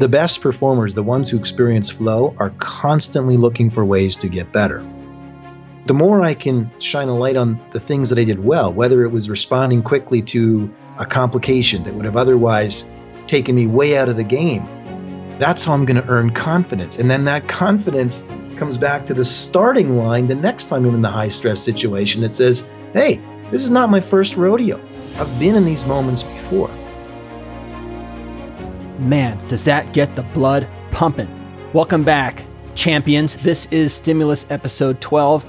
The best performers, the ones who experience flow, are constantly looking for ways to get better. The more I can shine a light on the things that I did well, whether it was responding quickly to a complication that would have otherwise taken me way out of the game, that's how I'm going to earn confidence. And then that confidence comes back to the starting line the next time I'm in the high stress situation that says, hey, this is not my first rodeo. I've been in these moments before. Man, does that get the blood pumping? Welcome back, champions. This is Stimulus episode 12.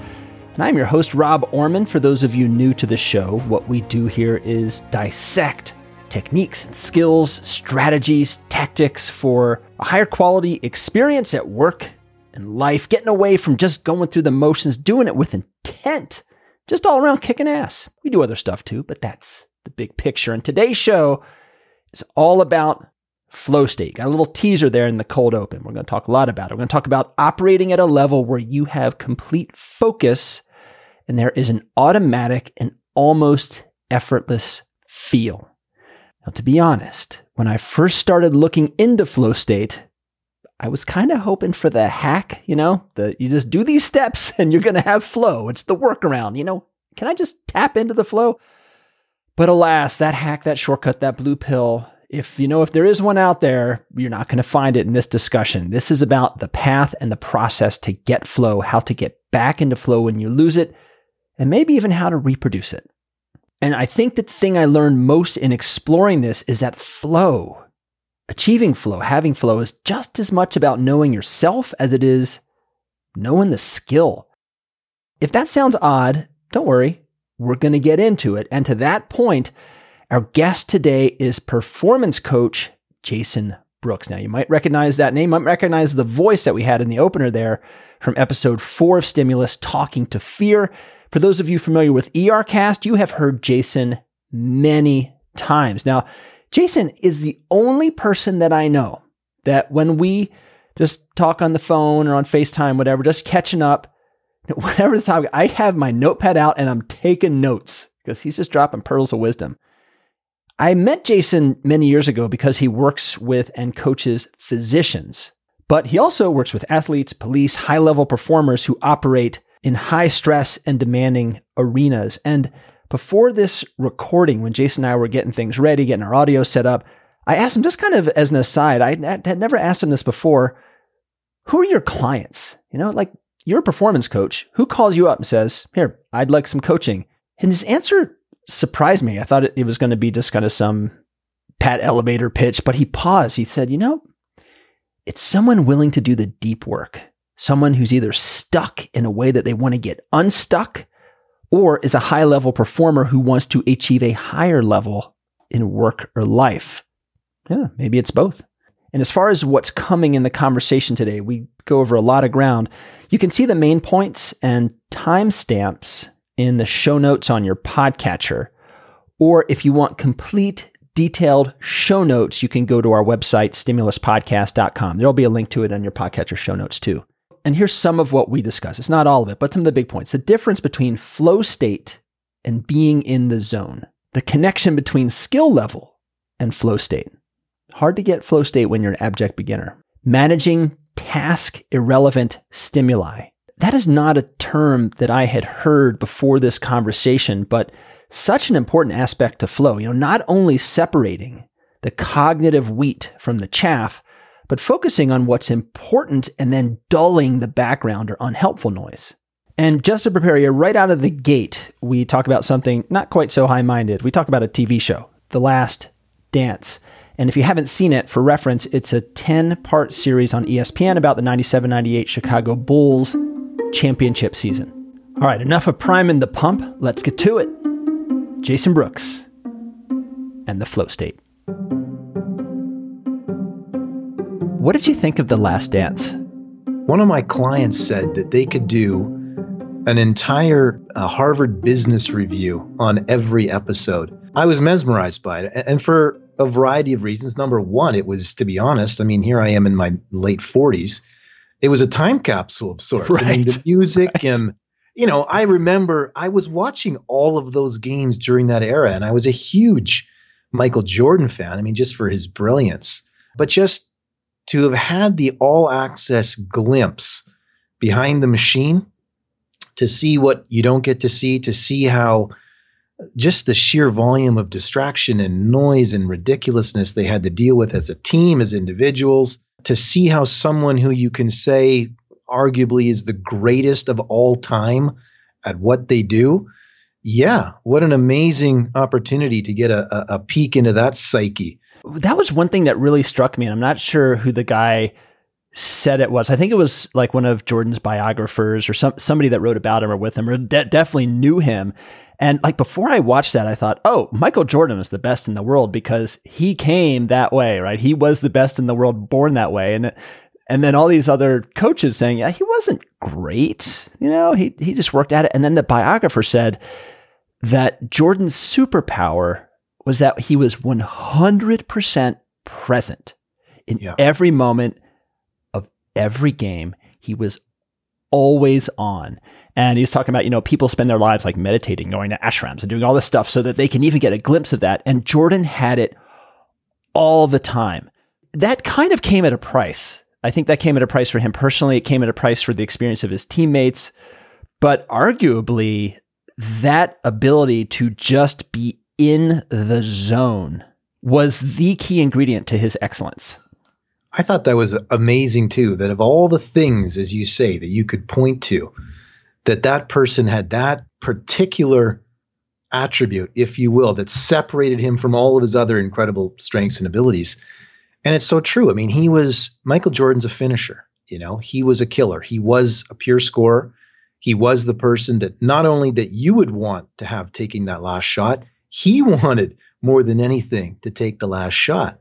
And I'm your host, Rob Orman. For those of you new to the show, what we do here is dissect techniques and skills, strategies, tactics for a higher quality experience at work and life, getting away from just going through the motions, doing it with intent, just all around kicking ass. We do other stuff too, but that's the big picture. And today's show is all about flow state. Got a little teaser there in the cold open. We're going to talk a lot about it. We're going to talk about operating at a level where you have complete focus and there is an automatic and almost effortless feel. Now, to be honest, when I first started looking into flow state, I was kind of hoping for the hack, you know, that you just do these steps and you're going to have flow. It's the workaround, you know. Can I just tap into the flow? But alas, that hack, that shortcut, that blue pill, if you know if there is one out there, you're not going to find it in this discussion. This is about the path and the process to get flow, how to get back into flow when you lose it, and maybe even how to reproduce it. And I think the thing I learned most in exploring this is that flow, achieving flow, having flow is just as much about knowing yourself as it is knowing the skill. If that sounds odd, don't worry. We're going to get into it. And to that point, our guest today is performance coach Jason Brooks. Now, you might recognize that name, might recognize the voice that we had in the opener there from episode four of Stimulus, Talking to Fear. For those of you familiar with ERCast, you have heard Jason many times. Now, Jason is the only person that I know that when we just talk on the phone or on FaceTime, whatever, just catching up, whatever the topic, I have my notepad out and I'm taking notes because he's just dropping pearls of wisdom. I met Jason many years ago because he works with and coaches physicians, but he also works with athletes, police, high level performers who operate in high stress and demanding arenas. And before this recording, when Jason and I were getting things ready, getting our audio set up, I asked him just kind of as an aside, I had never asked him this before. Who are your clients? You know, like you're a performance coach. Who calls you up and says, Here, I'd like some coaching? And his answer surprised me. I thought it, was going to be just kind of some pat elevator pitch, but he paused. He said, You know, it's someone willing to do the deep work, someone who's either stuck in a way that they want to get unstuck or is a high level performer who wants to achieve a higher level in work or life. Yeah, maybe it's both. And as far as what's coming in the conversation today, we go over a lot of ground. You can see the main points and timestamps in the show notes on your podcatcher. Or if you want complete detailed show notes, you can go to our website, stimuluspodcast.com. There'll be a link to it on your podcatcher show notes too. And here's some of what we discuss. It's not all of it, but some of the big points. The difference between flow state and being in the zone, the connection between skill level and flow state. Hard to get flow state when you're an abject beginner. Managing task irrelevant stimuli. That is not a term that I had heard before this conversation, but such an important aspect to flow. You know, not only separating the cognitive wheat from the chaff, but focusing on what's important and then dulling the background or unhelpful noise. And just to prepare you, right out of the gate, we talk about something not quite so high minded. We talk about a TV show, The Last Dance. And if you haven't seen it, for reference, it's a 10 part series on ESPN about the 97 98 Chicago Bulls championship season. All right, enough of priming the pump. Let's get to it. Jason Brooks and the flow state. What did you think of The Last Dance? One of my clients said that they could do an entire uh, Harvard Business Review on every episode. I was mesmerized by it, and for a variety of reasons. Number one, it was, to be honest, I mean, here I am in my late 40s it was a time capsule of sorts. Right. I mean, the music right. and you know, I remember I was watching all of those games during that era, and I was a huge Michael Jordan fan. I mean, just for his brilliance, but just to have had the all access glimpse behind the machine to see what you don't get to see, to see how just the sheer volume of distraction and noise and ridiculousness they had to deal with as a team, as individuals, to see how someone who you can say arguably is the greatest of all time at what they do. Yeah, what an amazing opportunity to get a, a, peek into that psyche. That was one thing that really struck me. And I'm not sure who the guy said it was. I think it was like one of Jordan's biographers or some somebody that wrote about him or with him or de- definitely knew him. And like before I watched that, I thought, oh, Michael Jordan is the best in the world because he came that way, right? He was the best in the world, born that way. And and then all these other coaches saying, yeah, he wasn't great. You know, he he just worked at it. And then the biographer said that Jordan's superpower was that he was 100% present in yeah. every moment every game. He was always on. And he's talking about, you know, people spend their lives like meditating, going to ashrams and doing all this stuff so that they can even get a glimpse of that. And Jordan had it all the time. That kind of came at a price. I think that came at a price for him personally. It came at a price for the experience of his teammates. But arguably, that ability to just be in the zone was the key ingredient to his excellence. I thought that was amazing too. That of all the things, as you say, that you could point to, that that person had that particular attribute, if you will, that separated him from all of his other incredible strengths and abilities. And it's so true. I mean, he was Michael Jordan's a finisher. You know, he was a killer. He was a pure scorer. He was the person that not only that you would want to have taking that last shot, he wanted more than anything to take the last shot.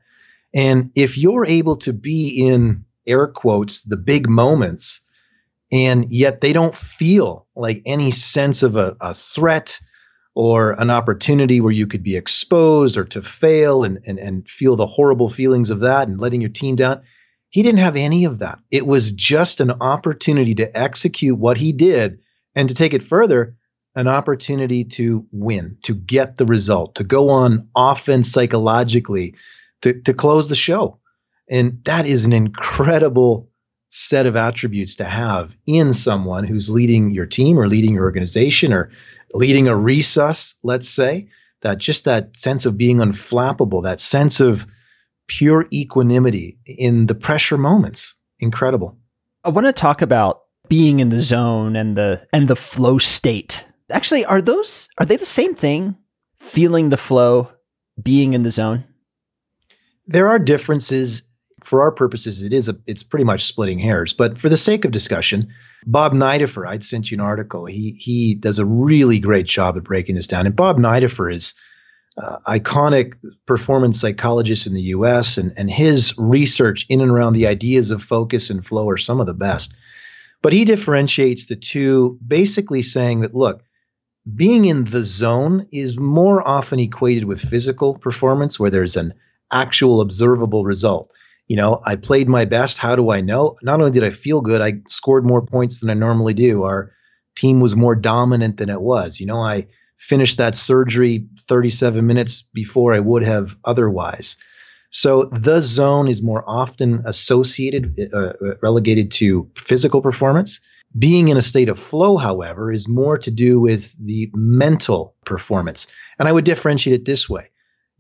And if you're able to be in air quotes the big moments and yet they don't feel like any sense of a, a threat or an opportunity where you could be exposed or to fail and, and, and feel the horrible feelings of that and letting your team down. He didn't have any of that. It was just an opportunity to execute what he did and to take it further, an opportunity to win, to get the result, to go on offense psychologically, to, to close the show. And that is an incredible set of attributes to have in someone who's leading your team or leading your organization or leading a resus, let's say, that just that sense of being unflappable, that sense of pure equanimity in the pressure moments. Incredible. I want to talk about being in the zone and the and the flow state. Actually, are those are they the same thing? Feeling the flow, being in the zone? There are differences for our purposes, it is a, it's pretty much splitting hairs. But for the sake of discussion, Bob Nideffer, I'd sent you an article. He he does a really great job at breaking this down. And Bob Nideffer is uh, iconic performance psychologist in the U.S. and and his research in and around the ideas of focus and flow are some of the best. But he differentiates the two, basically saying that look, being in the zone is more often equated with physical performance, where there's an actual observable result you know, I played my best. How do I know? Not only did I feel good, I scored more points than I normally do. Our team was more dominant than it was. You know, I finished that surgery 37 minutes before I would have otherwise. So the zone is more often associated, uh, relegated to physical performance. Being in a state of flow, however, is more to do with the mental performance. And I would differentiate it this way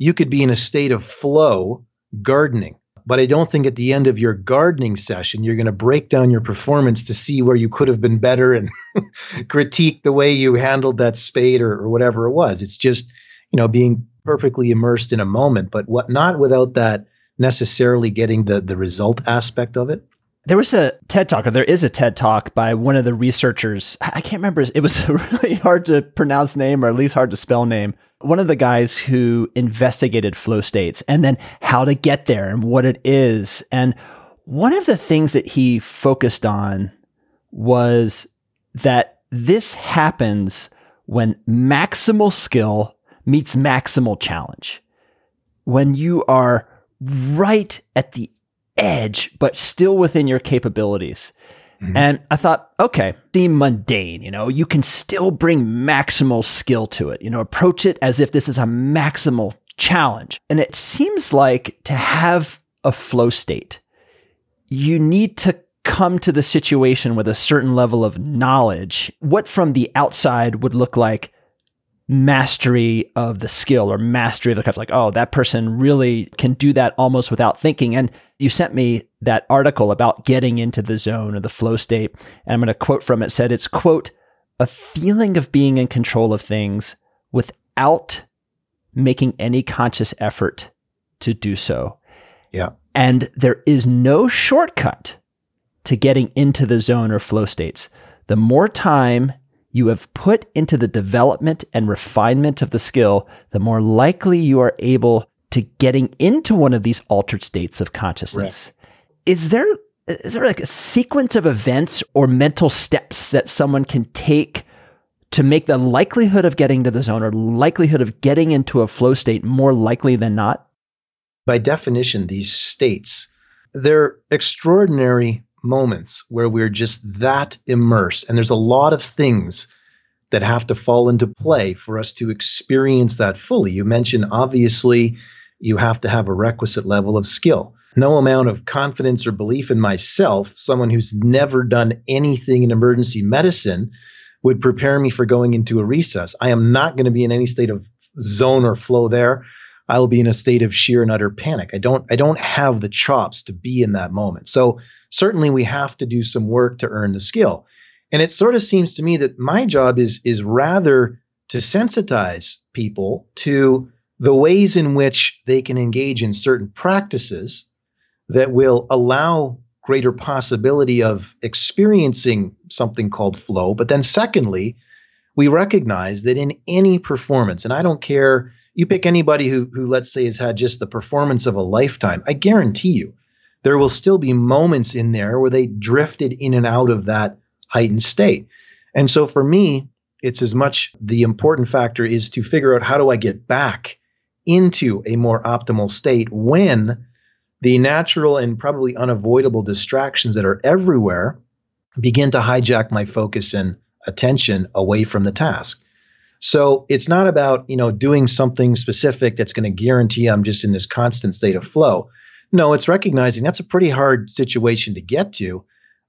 you could be in a state of flow gardening but I don't think at the end of your gardening session, you're going to break down your performance to see where you could have been better and critique the way you handled that spade or, or whatever it was. It's just, you know, being perfectly immersed in a moment, but what not without that necessarily getting the the result aspect of it. There was a TED talk, or there is a TED talk by one of the researchers. I can't remember. It was a really hard to pronounce name, or at least hard to spell name. One of the guys who investigated flow states and then how to get there and what it is. And one of the things that he focused on was that this happens when maximal skill meets maximal challenge. When you are right at the edge, but still within your capabilities. Mm-hmm. And I thought, okay, seem mundane, you know, you can still bring maximal skill to it, you know, approach it as if this is a maximal challenge. And it seems like to have a flow state, you need to come to the situation with a certain level of knowledge. What from the outside would look like mastery of the skill or mastery of the craft. Like, oh, that person really can do that almost without thinking. And you sent me that article about getting into the zone or the flow state. And I'm going to quote from it said it's quote, a feeling of being in control of things without making any conscious effort to do so. Yeah. And there is no shortcut to getting into the zone or flow states. The more time you have put into the development and refinement of the skill, the more likely you are able to getting into one of these altered states of consciousness. Right. Is there is there like a sequence of events or mental steps that someone can take to make the likelihood of getting to the zone or likelihood of getting into a flow state more likely than not? By definition, these states, they're extraordinary moments where we're just that immersed. And there's a lot of things that have to fall into play for us to experience that fully. You mentioned, obviously, you have to have a requisite level of skill. No amount of confidence or belief in myself, someone who's never done anything in emergency medicine, would prepare me for going into a resus. I am not going to be in any state of zone or flow there. I will be in a state of sheer and utter panic. I don't I don't have the chops to be in that moment. So certainly we have to do some work to earn the skill. And it sort of seems to me that my job is is rather to sensitize people to the ways in which they can engage in certain practices that will allow greater possibility of experiencing something called flow. But then secondly, we recognize that in any performance, and I don't care, you pick anybody who who let's say has had just the performance of a lifetime, I guarantee you there will still be moments in there where they drifted in and out of that heightened state. And so for me, it's as much the important factor is to figure out how do I get back into a more optimal state when the natural and probably unavoidable distractions that are everywhere begin to hijack my focus and attention away from the task. So it's not about, you know, doing something specific that's going to guarantee I'm just in this constant state of flow. No, it's recognizing that's a pretty hard situation to get to.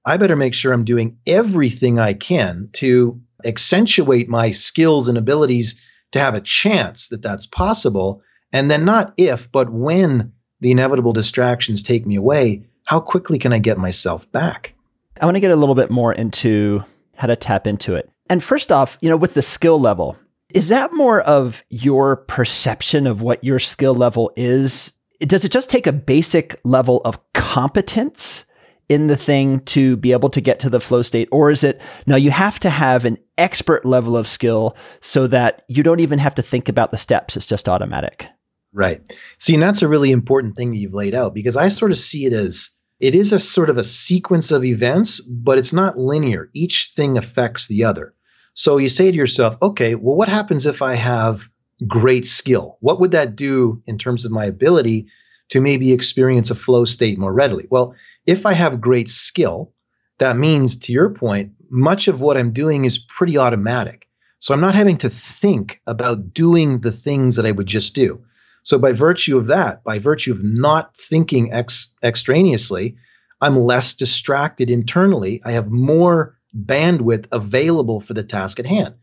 I better make sure I'm doing everything I can to accentuate my skills and abilities to have a chance that that's possible. And then, not if, but when the inevitable distractions take me away, how quickly can I get myself back? I want to get a little bit more into how to tap into it. And first off, you know, with the skill level, is that more of your perception of what your skill level is does it just take a basic level of competence in the thing to be able to get to the flow state? Or is it, no, you have to have an expert level of skill so that you don't even have to think about the steps. It's just automatic. Right. See, and that's a really important thing that you've laid out because I sort of see it as it is a sort of a sequence of events, but it's not linear. Each thing affects the other. So you say to yourself, okay, well, what happens if I have great skill. What would that do in terms of my ability to maybe experience a flow state more readily? Well, if I have great skill, that means, to your point, much of what I'm doing is pretty automatic. So I'm not having to think about doing the things that I would just do. So, by virtue of that, by virtue of not thinking ex- extraneously, I'm less distracted internally. I have more bandwidth available for the task at hand.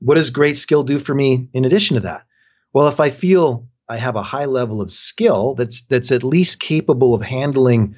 What does great skill do for me in addition to that? Well, if I feel I have a high level of skill that's that's at least capable of handling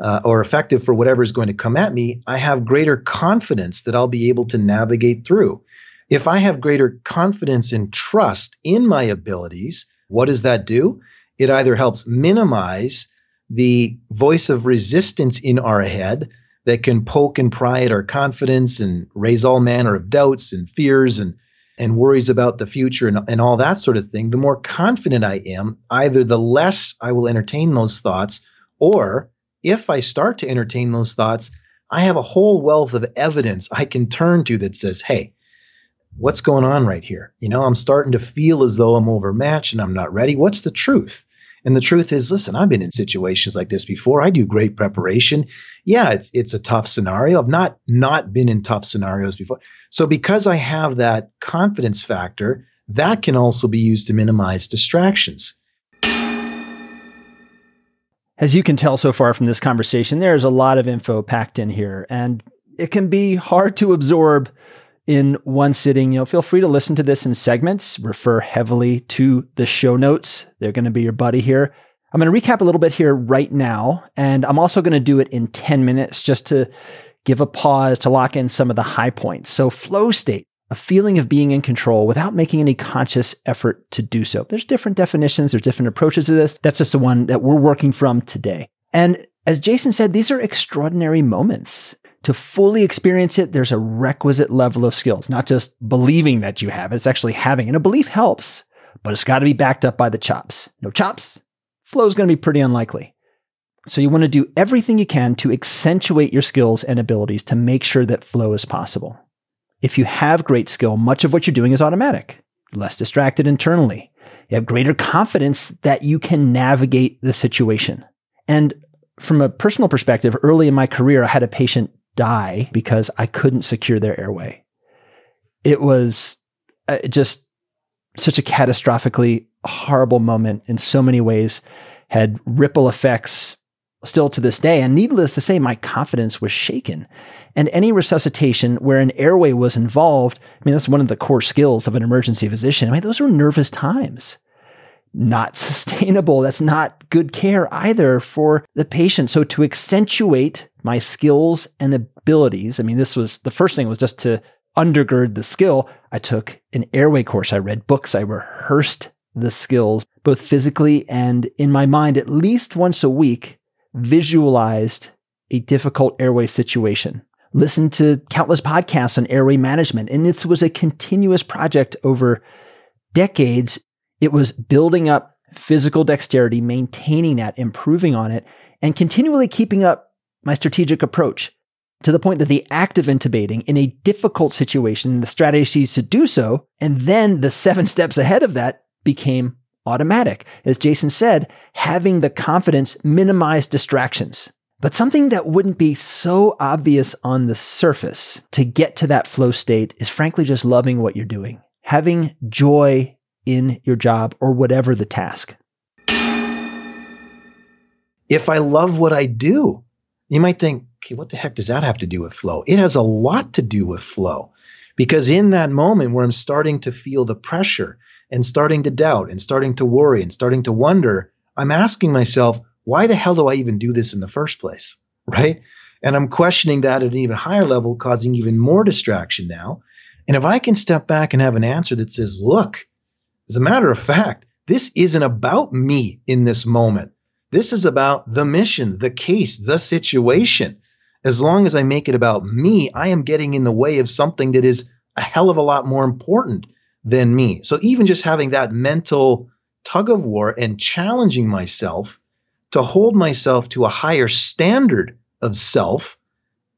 uh, or effective for whatever is going to come at me, I have greater confidence that I'll be able to navigate through. If I have greater confidence and trust in my abilities, what does that do? It either helps minimize the voice of resistance in our head that can poke and pry at our confidence and raise all manner of doubts and fears and and worries about the future and, and all that sort of thing, the more confident I am, either the less I will entertain those thoughts, or if I start to entertain those thoughts, I have a whole wealth of evidence I can turn to that says, hey, what's going on right here? You know, I'm starting to feel as though I'm overmatched and I'm not ready. What's the truth? And the truth is, listen, I've been in situations like this before. I do great preparation. Yeah, it's it's a tough scenario. I've not not been in tough scenarios before. So because I have that confidence factor, that can also be used to minimize distractions. As you can tell so far from this conversation, there's a lot of info packed in here, and it can be hard to absorb in one sitting. You know, feel free to listen to this in segments, refer heavily to the show notes. They're going to be your buddy here. I'm going to recap a little bit here right now, and I'm also going to do it in 10 minutes just to give a pause to lock in some of the high points. So, flow state, a feeling of being in control without making any conscious effort to do so. There's different definitions, there's different approaches to this. That's just the one that we're working from today. And as Jason said, these are extraordinary moments. To fully experience it, there's a requisite level of skills, not just believing that you have it, it's actually having. And a belief helps, but it's got to be backed up by the chops. No chops, flow is going to be pretty unlikely. So you want to do everything you can to accentuate your skills and abilities to make sure that flow is possible. If you have great skill, much of what you're doing is automatic, less distracted internally. You have greater confidence that you can navigate the situation. And from a personal perspective, early in my career, I had a patient die because I couldn't secure their airway. It was uh, just such a catastrophically horrible moment in so many ways, had ripple effects still to this day. And needless to say, my confidence was shaken. And any resuscitation where an airway was involved, I mean, that's one of the core skills of an emergency physician. I mean, those are nervous times. Not sustainable. That's not good care either for the patient. So, to accentuate my skills and abilities, I mean, this was the first thing was just to undergird the skill. I took an airway course. I read books. I rehearsed the skills, both physically and in my mind, at least once a week, visualized a difficult airway situation. Listened to countless podcasts on airway management, and this was a continuous project over decades. It was building up physical dexterity, maintaining that, improving on it, and continually keeping up my strategic approach to the point that the act of intubating in a difficult situation, the strategies to do so, and then the seven steps ahead of that became automatic. As Jason said, having the confidence minimize distractions. But something that wouldn't be so obvious on the surface to get to that flow state is frankly just loving what you're doing, having joy in your job or whatever the task. If I love what I do, you might think, okay, what the heck does that have to do with flow? It has a lot to do with flow because in that moment where I'm starting to feel the pressure, and starting to doubt and starting to worry and starting to wonder, I'm asking myself, why the hell do I even do this in the first place? Right. And I'm questioning that at an even higher level, causing even more distraction now. And if I can step back and have an answer that says, look, as a matter of fact, this isn't about me in this moment. This is about the mission, the case, the situation. As long as I make it about me, I am getting in the way of something that is a hell of a lot more important than me. So even just having that mental tug of war and challenging myself to hold myself to a higher standard of self,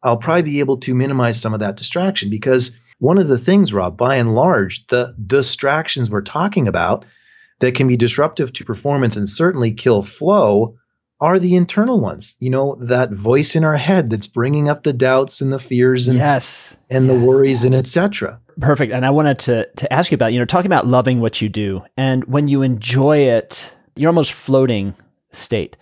I'll probably be able to minimize some of that distraction because one of the things, Rob, by and large, the distractions we're talking about that can be disruptive to performance and certainly kill flow are the internal ones. You know, that voice in our head that's bringing up the doubts and the fears and yes, and yes. the worries and etc. Perfect. And I wanted to to ask you about, you know, talking about loving what you do and when you enjoy it, you're almost floating state.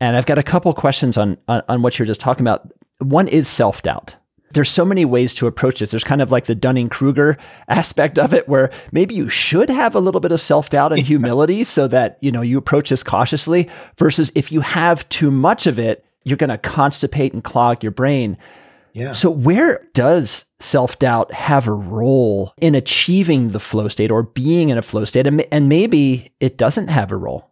And I've got a couple questions on, on on what you're just talking about. One is self-doubt there's so many ways to approach this. There's kind of like the Dunning Kruger aspect of it, where maybe you should have a little bit of self doubt and humility so that you know you approach this cautiously. Versus if you have too much of it, you're going to constipate and clog your brain. Yeah. So where does self doubt have a role in achieving the flow state or being in a flow state, and, and maybe it doesn't have a role?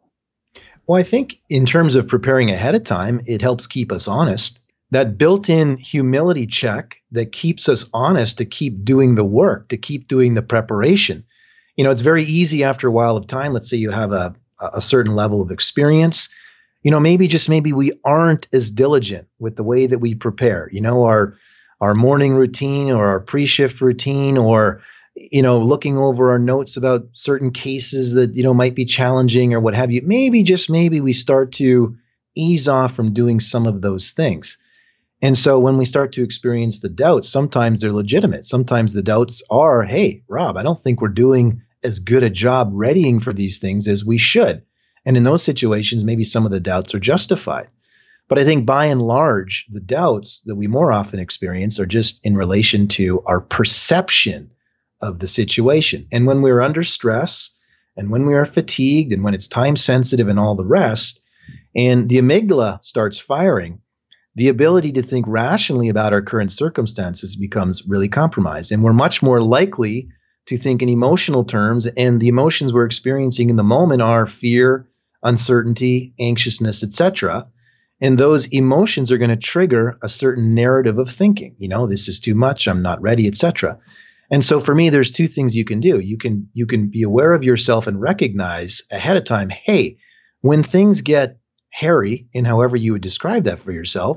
Well, I think in terms of preparing ahead of time, it helps keep us honest that built in humility check that keeps us honest to keep doing the work, to keep doing the preparation. You know, it's very easy after a while of time. Let's say you have a, a certain level of experience. You know, maybe just maybe we aren't as diligent with the way that we prepare. You know, our our morning routine or our pre-shift routine or you know looking over our notes about certain cases that you know might be challenging or what have you maybe just maybe we start to ease off from doing some of those things and so when we start to experience the doubts, sometimes they're legitimate. Sometimes the doubts are, hey, Rob, I don't think we're doing as good a job readying for these things as we should. And in those situations, maybe some of the doubts are justified. But I think by and large, the doubts that we more often experience are just in relation to our perception of the situation. And when we're under stress and when we are fatigued and when it's time sensitive and all the rest, and the amygdala starts firing, the ability to think rationally about our current circumstances becomes really compromised. And we're much more likely to think in emotional terms. And the emotions we're experiencing in the moment are fear, uncertainty, anxiousness, etc. And those emotions are going to trigger a certain narrative of thinking. You know, this is too much, I'm not ready, etc. And so for me, there's two things you can do. You can you can be aware of yourself and recognize ahead of time, hey, when things get hairy in however you would describe that for yourself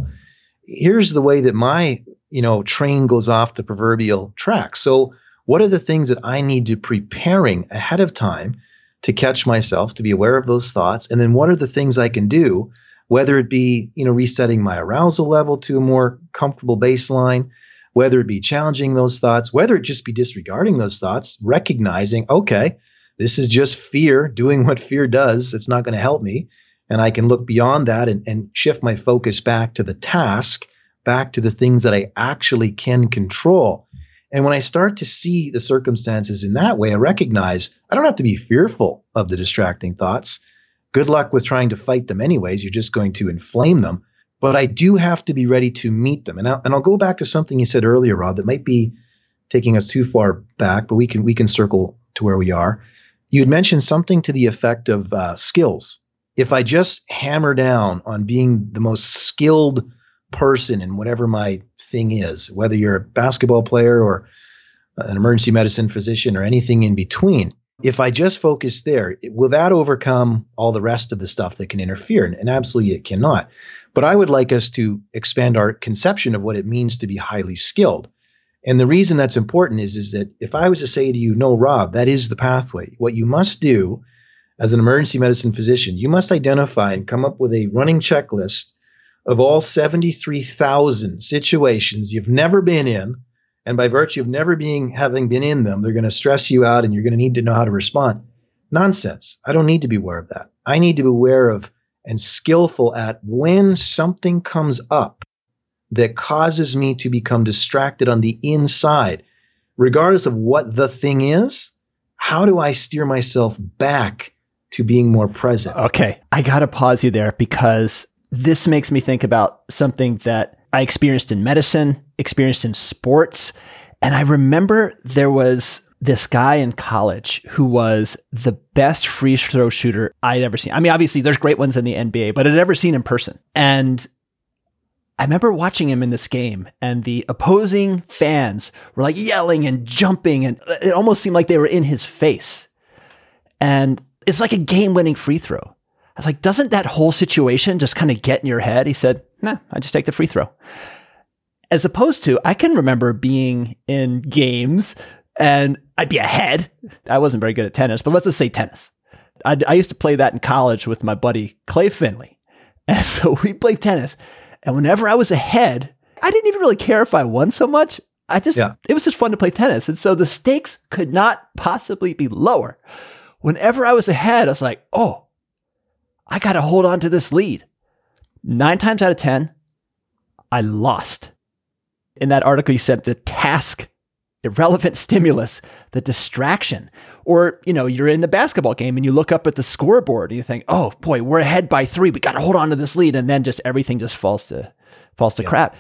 here's the way that my you know train goes off the proverbial track. So what are the things that i need to preparing ahead of time to catch myself to be aware of those thoughts? And then what are the things i can do whether it be you know resetting my arousal level to a more comfortable baseline whether it be challenging those thoughts whether it just be disregarding those thoughts recognizing okay this is just fear doing what fear does it's not going to help me and I can look beyond that and, and shift my focus back to the task, back to the things that I actually can control. And when I start to see the circumstances in that way, I recognize I don't have to be fearful of the distracting thoughts. Good luck with trying to fight them, anyways. You're just going to inflame them. But I do have to be ready to meet them. And I'll, and I'll go back to something you said earlier, Rob, that might be taking us too far back, but we can we can circle to where we are. You had mentioned something to the effect of uh, skills if I just hammer down on being the most skilled person in whatever my thing is, whether you're a basketball player or an emergency medicine physician or anything in between, if I just focus there, will that overcome all the rest of the stuff that can interfere? And, absolutely it cannot. But I would like us to expand our conception of what it means to be highly skilled. And the reason that's important is, is that if I was to say to you, no, Rob, that is the pathway. What you must do as an emergency medicine physician, you must identify and come up with a running checklist of all 73,000 situations you've never been in. And by virtue of never being having been in them, they're going to stress you out and you're going to need to know how to respond. Nonsense. I don't need to be aware of that. I need to be aware of and skillful at when something comes up that causes me to become distracted on the inside, regardless of what the thing is. How do I steer myself back to being more present. Okay. I got to pause you there because this makes me think about something that I experienced in medicine, experienced in sports. And I remember there was this guy in college who was the best free throw shooter I'd ever seen. I mean, obviously, there's great ones in the NBA, but I'd ever seen in person. And I remember watching him in this game, and the opposing fans were like yelling and jumping, and it almost seemed like they were in his face. And it's like a game winning free throw. I was like, doesn't that whole situation just kind of get in your head? He said, nah, I just take the free throw. As opposed to, I can remember being in games and I'd be ahead. I wasn't very good at tennis, but let's just say tennis. I'd, i used to play that in college with my buddy Clay Finley. And so we played tennis. And whenever I was ahead, I didn't even really care if I won so much. I just, yeah. it was just fun to play tennis. And so the stakes could not possibly be lower whenever I was ahead, I was like, oh, I got to hold on to this lead. Nine times out of 10, I lost. In that article, you said the task, irrelevant stimulus, the distraction. Or, you know, you're in the basketball game and you look up at the scoreboard and you think, oh boy, we're ahead by three. We got to hold on to this lead. And then just everything just falls to, falls to yeah. crap.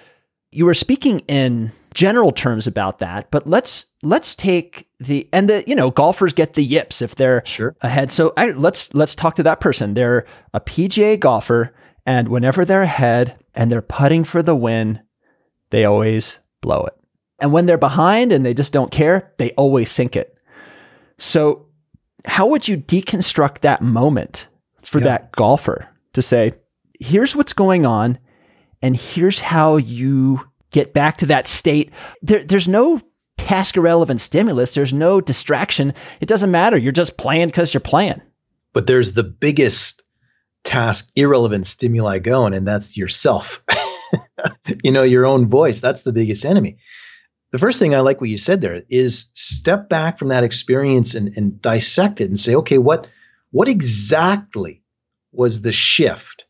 You were speaking in general terms about that, but let's let's take the and the you know golfers get the yips if they're sure. ahead. So I, let's let's talk to that person. They're a PGA golfer, and whenever they're ahead and they're putting for the win, they always blow it. And when they're behind and they just don't care, they always sink it. So how would you deconstruct that moment for yeah. that golfer to say, here's what's going on, and here's how you get back to that state. There, there's no task irrelevant stimulus. There's no distraction. It doesn't matter. You're just playing because you're playing. But there's the biggest task irrelevant stimuli going, and that's yourself. you know, your own voice. That's the biggest enemy. The first thing I like what you said there is step back from that experience and, and dissect it and say, okay, what what exactly was the shift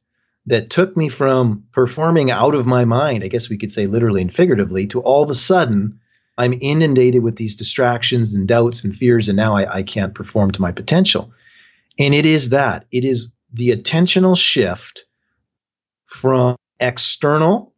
that took me from performing out of my mind, I guess we could say literally and figuratively, to all of a sudden I'm inundated with these distractions and doubts and fears, and now I, I can't perform to my potential. And it is that it is the attentional shift from external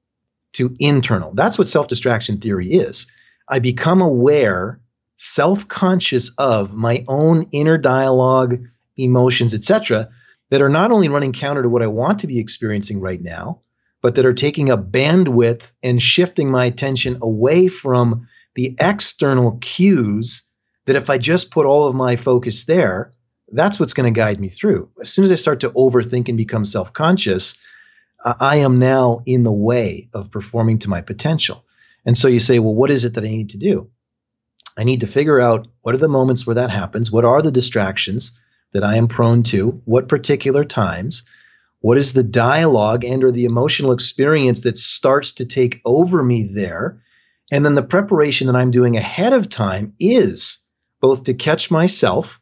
to internal. That's what self distraction theory is. I become aware, self conscious of my own inner dialogue, emotions, etc., that are not only running counter to what I want to be experiencing right now, but that are taking up bandwidth and shifting my attention away from the external cues that if I just put all of my focus there, that's what's going to guide me through. As soon as I start to overthink and become self conscious, I am now in the way of performing to my potential. And so you say, well, what is it that I need to do? I need to figure out what are the moments where that happens? What are the distractions that I am prone to? What particular times? What is the dialogue and or the emotional experience that starts to take over me there? And then the preparation that I'm doing ahead of time is both to catch myself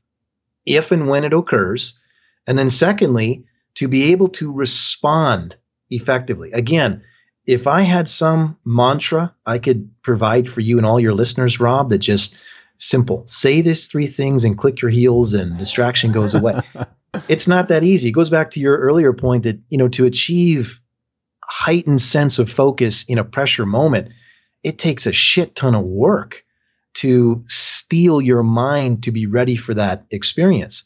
if and when it occurs, and then secondly, to be able to respond effectively. Again, if I had some mantra I could provide for you and all your listeners, Rob, that just simple say these three things and click your heels and distraction goes away. it's not that easy. It goes back to your earlier point that, you know, to achieve heightened sense of focus in a pressure moment, it takes a shit ton of work to steel your mind to be ready for that experience.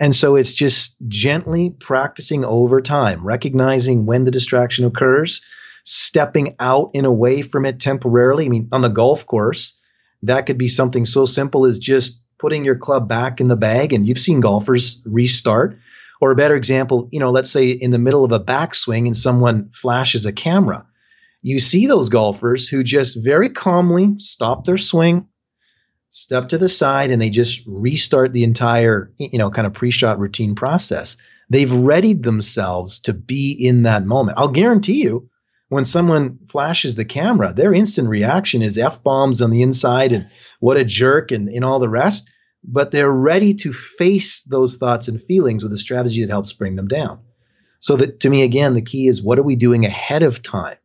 And so it's just gently practicing over time, recognizing when the distraction occurs, stepping out and away from it temporarily. I mean, on the golf course, that could be something so simple as just putting your club back in the bag. And you've seen golfers restart. Or a better example, you know, let's say in the middle of a backswing and someone flashes a camera. You see those golfers who just very calmly stop their swing, step to the side and they just restart the entire, you know, kind of pre-shot routine process. They've readied themselves to be in that moment. I'll guarantee you, when someone flashes the camera, their instant reaction is F bombs on the inside and what a jerk and, and all the rest. But they're ready to face those thoughts and feelings with a strategy that helps bring them down. So that to me, again, the key is what are we doing ahead of time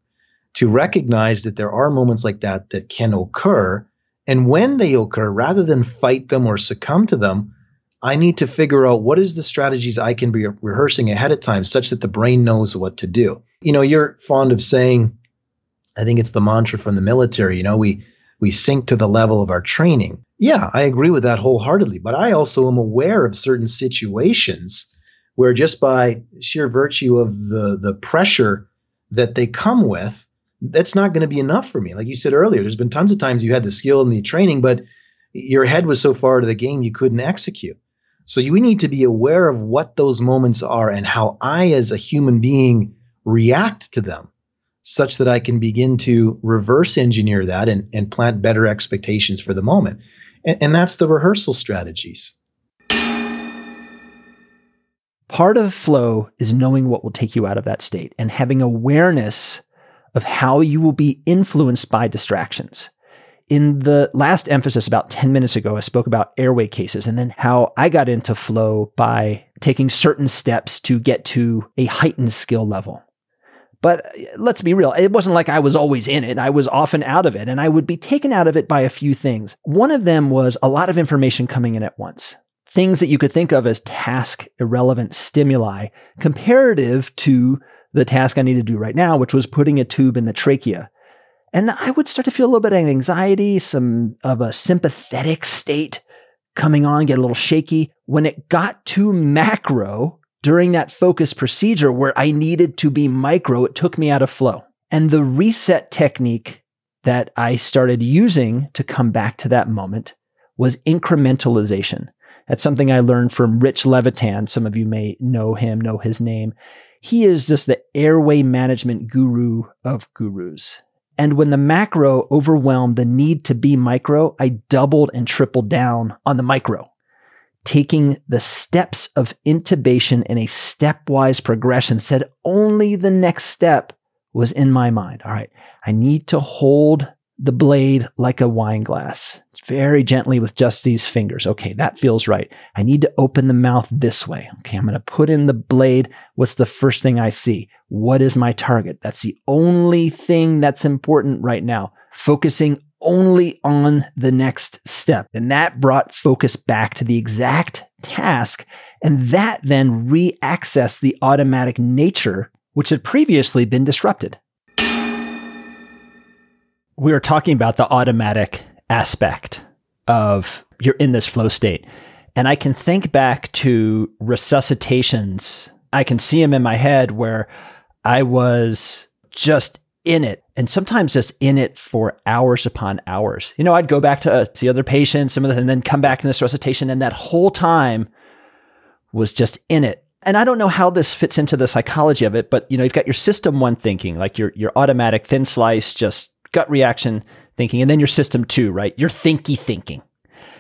to recognize that there are moments like that that can occur and when they occur, rather than fight them or succumb to them, I need to figure out what is the strategies I can be rehearsing ahead of time such that the brain knows what to do. You know, you're fond of saying, I think it's the mantra from the military, you know, we we sink to the level of our training. Yeah, I agree with that wholeheartedly, but I also am aware of certain situations where just by sheer virtue of the the pressure that they come with, that's not going to be enough for me. Like you said earlier, there's been tons of times you had the skill and the training, but your head was so far to the game you couldn't execute. So you need to be aware of what those moments are and how I, as a human being, react to them, such that I can begin to reverse engineer that and, and plant better expectations for the moment. And, and that's the rehearsal strategies. Part of flow is knowing what will take you out of that state and having awareness of how you will be influenced by distractions. In the last emphasis about 10 minutes ago, I spoke about airway cases and then how I got into flow by taking certain steps to get to a heightened skill level. But uh, let's be real, it wasn't like I was always in it. I was often out of it, and I would be taken out of it by a few things. One of them was a lot of information coming in at once. Things that you could think of as task irrelevant stimuli comparative to the task I needed to do right now, which was putting a tube in the trachea. And I would start to feel a little bit of anxiety, some of a sympathetic state coming on, get a little shaky. When it got to macro during that focus procedure where I needed to be micro, it took me out of flow. And the reset technique that I started using to come back to that moment was incrementalization. That's something I learned from Rich Levitan. Some of you may know him, know his name. He is just the airway management guru of gurus. And when the macro overwhelmed the need to be micro, I doubled and tripled down on the micro, taking the steps of intubation in a stepwise progression, said only the next step was in my mind. All right, I need to hold the blade like a wine glass, very gently with just these fingers. Okay, that feels right. I need to open the mouth this way. Okay, I'm going to put in the blade. What's the first thing I see? What is my target? That's the only thing that's important right now. Focusing only on the next step. And that brought focus back to the exact task. And that then re accessed the automatic nature, which had previously been disrupted we were talking about the automatic aspect of you're in this flow state. And I can think back to resuscitations. I can see them in my head where I was just in it and sometimes just in it for hours upon hours. You know, I'd go back to, uh, to other patients, some of the, and then come back to this resuscitation. And that whole time was just in it. And I don't know how this fits into the psychology of it, but you know, you've got your system one thinking, like your, your automatic thin slice, just gut reaction thinking, and then your system two, right? Your thinky thinking.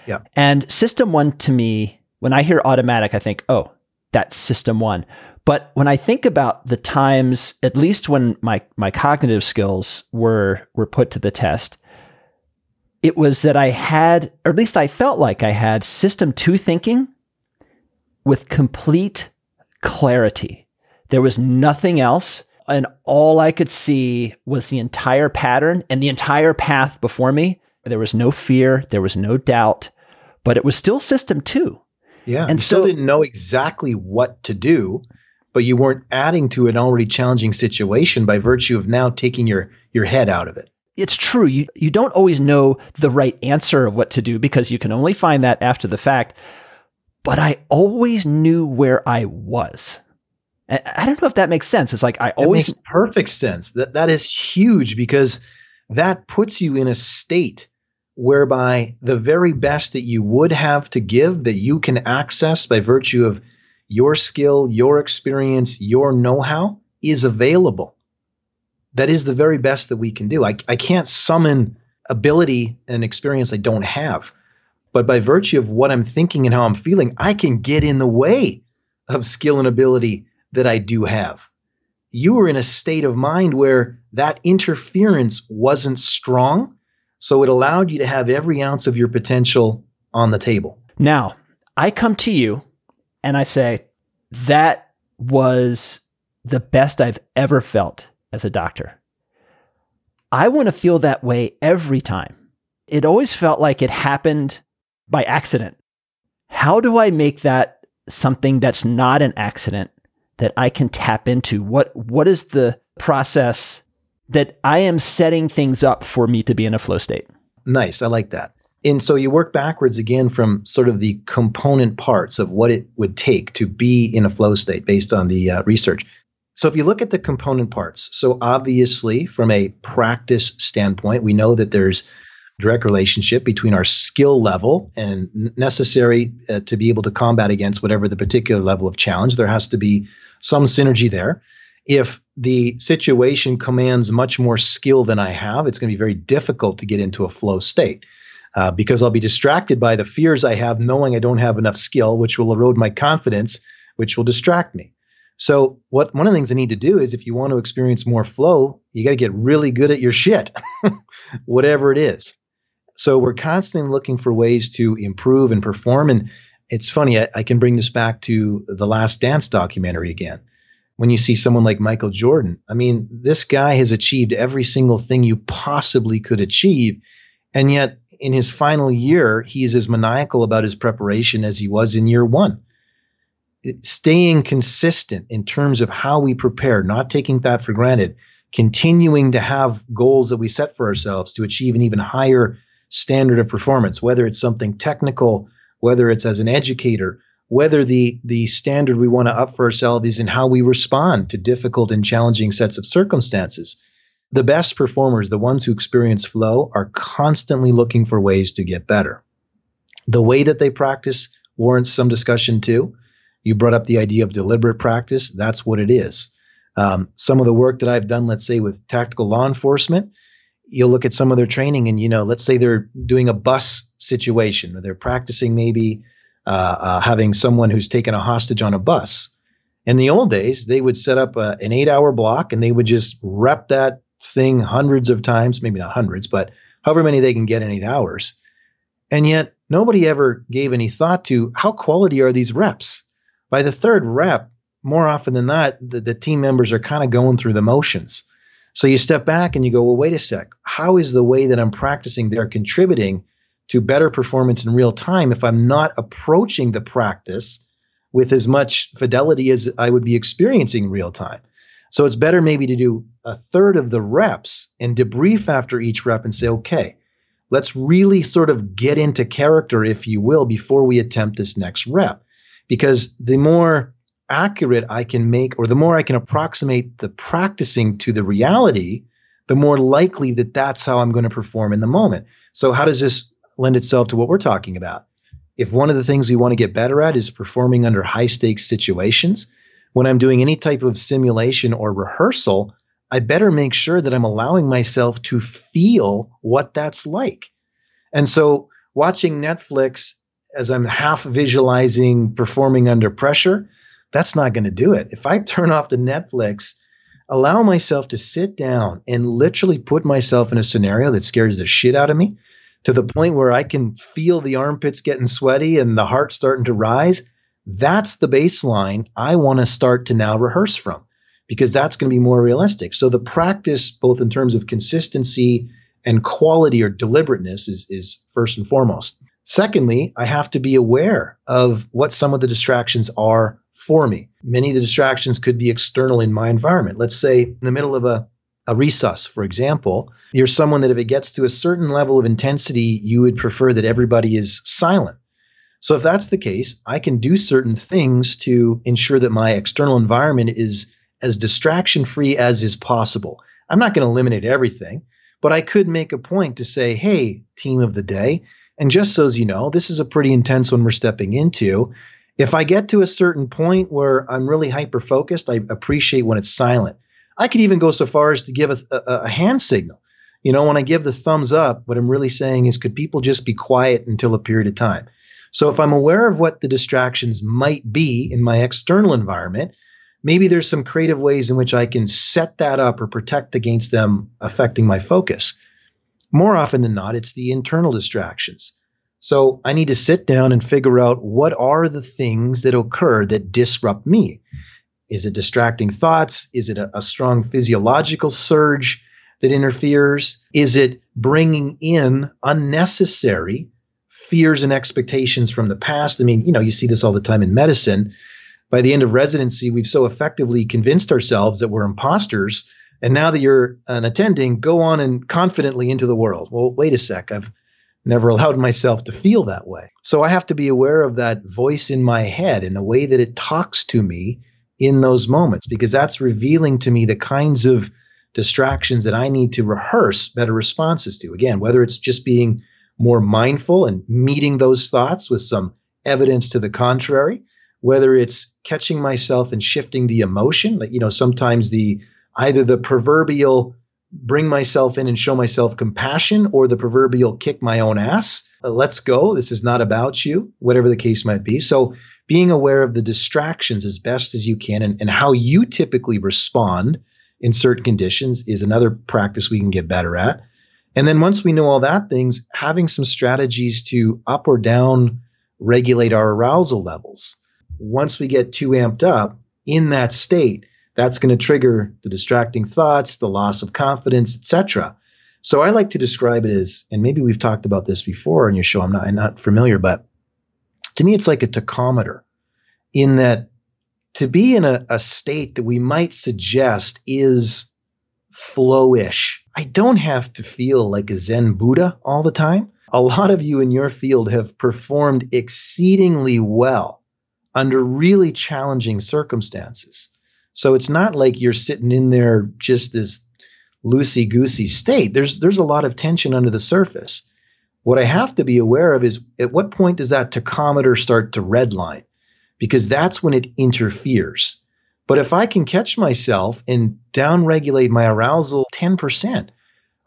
Yeah. And system one to me, when I hear automatic, I think, oh, that's system one. But when I think about the times, at least when my my cognitive skills were were put to the test, it was that I had, or at least I felt like I had system two thinking with complete clarity. There was nothing else and all I could see was the entire pattern and the entire path before me. There was no fear, there was no doubt, but it was still system two. Yeah. And so, still didn't know exactly what to do, but you weren't adding to an already challenging situation by virtue of now taking your your head out of it. It's true. You you don't always know the right answer of what to do because you can only find that after the fact. But I always knew where I was. I don't know if that makes sense. It's like I always makes perfect sense. That that is huge because that puts you in a state whereby the very best that you would have to give that you can access by virtue of your skill, your experience, your know-how is available. That is the very best that we can do. I, I can't summon ability and experience I don't have. But by virtue of what I'm thinking and how I'm feeling, I can get in the way of skill and ability that I do have. You were in a state of mind where that interference wasn't strong. So it allowed you to have every ounce of your potential on the table. Now, I come to you and I say, that was the best I've ever felt as a doctor. I want to feel that way every time. It always felt like it happened by accident. How do I make that something that's not an accident that I can tap into? What what is the process that I am setting things up for me to be in a flow state? Nice. I like that. And so you work backwards again from sort of the component parts of what it would take to be in a flow state based on the uh, research. So if you look at the component parts, so obviously from a practice standpoint, we know that there's direct relationship between our skill level and necessary uh, to be able to combat against whatever the particular level of challenge. There has to be some synergy there. If the situation commands much more skill than I have, it's going to be very difficult to get into a flow state. Uh, because I'll be distracted by the fears I have, knowing I don't have enough skill, which will erode my confidence, which will distract me. So, what one of the things I need to do is, if you want to experience more flow, you got to get really good at your shit, whatever it is. So, we're constantly looking for ways to improve and perform. And it's funny, I, I, can bring this back to the Last Dance documentary again. When you see someone like Michael Jordan, I mean, this guy has achieved every single thing you possibly could achieve. And yet, in his final year, he is as maniacal about his preparation as he was in year one. It, staying consistent in terms of how we prepare, not taking that for granted, continuing to have goals that we set for ourselves to achieve an even higher standard of performance, whether it's something technical whether it's as an educator, whether the the standard we want to up for ourselves is in how we respond to difficult and challenging sets of circumstances. The best performers, the ones who experience flow, are constantly looking for ways to get better. The way that they practice warrants some discussion too. You brought up the idea of deliberate practice. That's what it is. Um, some of the work that I've done, let's say with tactical law enforcement, you'll look at some of their training and you know let's say they're doing a bus situation or they're practicing maybe uh, uh, having someone who's taken a hostage on a bus in the old days they would set up a, an eight hour block and they would just rep that thing hundreds of times maybe not hundreds but however many they can get in eight hours. And yet, nobody ever gave any thought to how quality are these reps. By the third rep, more often than not, the, the team members are kind of going through the motions. So you step back and you go, well, wait a sec. How is the way that I'm practicing there contributing to better performance in real time if I'm not approaching the practice with as much fidelity as I would be experiencing in real time? So it's better maybe to do a third of the reps and debrief after each rep and say, okay, let's really sort of get into character, if you will, before we attempt this next rep. Because the more accurate I can make, or the more I can approximate the practicing to the reality, the more likely that that's how I'm going to perform in the moment. So, how does this lend itself to what we're talking about? If one of the things we want to get better at is performing under high stakes situations, when I'm doing any type of simulation or rehearsal, I better make sure that I'm allowing myself to feel what that's like. And so watching Netflix as I'm half visualizing performing under pressure, that's not going to do it. If I turn off the Netflix, allow myself to sit down and literally put myself in a scenario that scares the shit out of me to the point where I can feel the armpits getting sweaty and the heart starting to rise, that's the baseline I want to start to now rehearse from because that's going to be more realistic. So the practice, both in terms of consistency and quality or deliberateness, is, is first and foremost. Secondly, I have to be aware of what some of the distractions are for me. Many of the distractions could be external in my environment. Let's say in the middle of a, a resus, for example, you're someone that if it gets to a certain level of intensity, you would prefer that everybody is silent. So if that's the case, I can do certain things to ensure that my external environment is as distraction free as is possible. I'm not going to eliminate everything, but I could make a point to say, hey, team of the day, and just so as you know, this is a pretty intense one we're stepping into. If I get to a certain point where I'm really hyper focused, I appreciate when it's silent. I could even go so far as to give a, a, a hand signal. You know, when I give the thumbs up, what I'm really saying is, could people just be quiet until a period of time? So if I'm aware of what the distractions might be in my external environment, maybe there's some creative ways in which I can set that up or protect against them affecting my focus. More often than not, it's the internal distractions. So I need to sit down and figure out what are the things that occur that disrupt me. Is it distracting thoughts? Is it a, a strong physiological surge that interferes? Is it bringing in unnecessary fears and expectations from the past. I mean, you know, you see this all the time in medicine. By the end of residency, we've so effectively convinced ourselves that we're imposters. And now that you're an attending, go on and confidently into the world. Well, wait a sec. I've never allowed myself to feel that way. So I have to be aware of that voice in my head and the way that it talks to me in those moments, because that's revealing to me the kinds of distractions that I need to rehearse better responses to. Again, whether it's just being more mindful and meeting those thoughts with some evidence to the contrary, whether it's catching myself and shifting the emotion, like, you know, sometimes the either the proverbial bring myself in and show myself compassion or the proverbial kick my own ass. Uh, let's go. This is not about you, whatever the case might be. So, being aware of the distractions as best as you can and, and how you typically respond in certain conditions is another practice we can get better at. And then once we know all that things, having some strategies to up or down regulate our arousal levels. Once we get too amped up in that state, that's going to trigger the distracting thoughts, the loss of confidence, etc. So I like to describe it as, and maybe we've talked about this before on your show. I'm not, I'm not familiar, but to me, it's like a tachometer in that to be in a, a state that we might suggest is flowish I don't have to feel like a Zen Buddha all the time. A lot of you in your field have performed exceedingly well under really challenging circumstances. So it's not like you're sitting in there just this loosey goosey state. There's there's a lot of tension under the surface. What I have to be aware of is at what point does that tachometer start to redline? Because that's when it interferes. But if I can catch myself and downregulate my arousal 10%,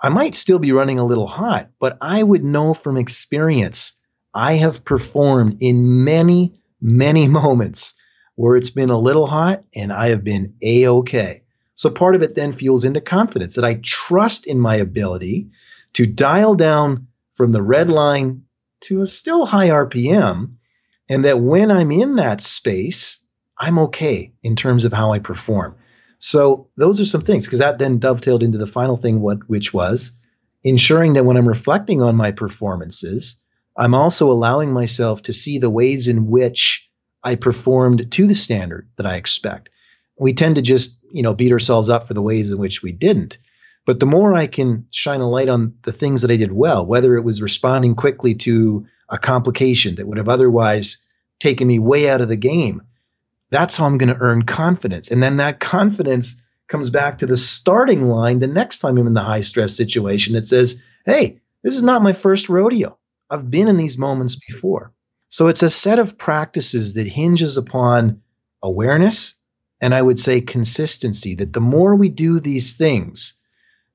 I might still be running a little hot, but I would know from experience I have performed in many, many moments where it's been a little hot and I have been a okay. So part of it then fuels into confidence that I trust in my ability to dial down from the red line to a still high RPM. And that when I'm in that space, I'm okay in terms of how I perform. So those are some things because that then dovetailed into the final thing, what which was ensuring that when I'm reflecting on my performances, I'm also allowing myself to see the ways in which I performed to the standard that I expect. We tend to just, you know, beat ourselves up for the ways in which we didn't. But the more I can shine a light on the things that I did well, whether it was responding quickly to a complication that would have otherwise taken me way out of the game, that's how I'm going to earn confidence. And then that confidence comes back to the starting line the next time I'm in the high stress situation that says, hey, this is not my first rodeo. I've been in these moments before. So it's a set of practices that hinges upon awareness and I would say consistency. That the more we do these things,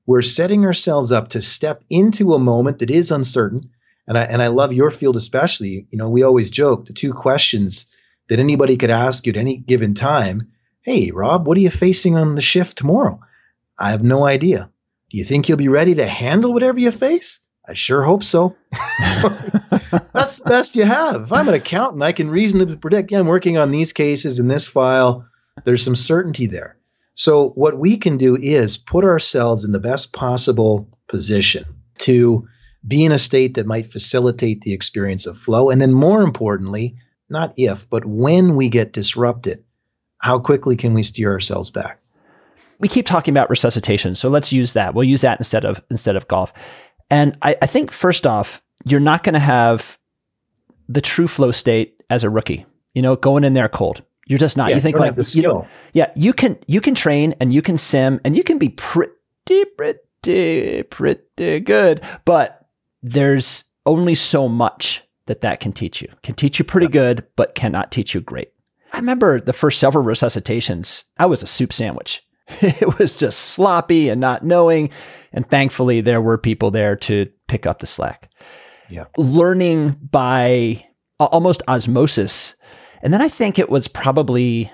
we're setting ourselves up to step into a moment that is uncertain. And I, and I love your field especially. You know, we always joke the two questions that anybody could ask you at any given time Hey, Rob, what are you facing on the shift tomorrow? I have no idea. Do you think you'll be ready to handle whatever you face? I sure hope so. That's the best you have. If I'm an accountant, I can reasonably predict, yeah, I'm working on these cases in this file. There's some certainty there. So, what we can do is put ourselves in the best possible position to be in a state that might facilitate the experience of flow. And then, more importantly, not if, but when we get disrupted, how quickly can we steer ourselves back? We keep talking about resuscitation, so let's use that. We'll use that instead of instead of golf. And I, I think first off, you're not going to have the true flow state as a rookie. You know, going in there cold. You're just not. Yeah, you think like you know, yeah, you can you can train and you can sim and you can be pretty pretty pretty good, but there's only so much that that can teach you. Can teach you pretty yeah. good, but cannot teach you great. I remember the first several resuscitations, I was a soup sandwich. It was just sloppy and not knowing. And thankfully, there were people there to pick up the slack. Yeah. Learning by almost osmosis. And then I think it was probably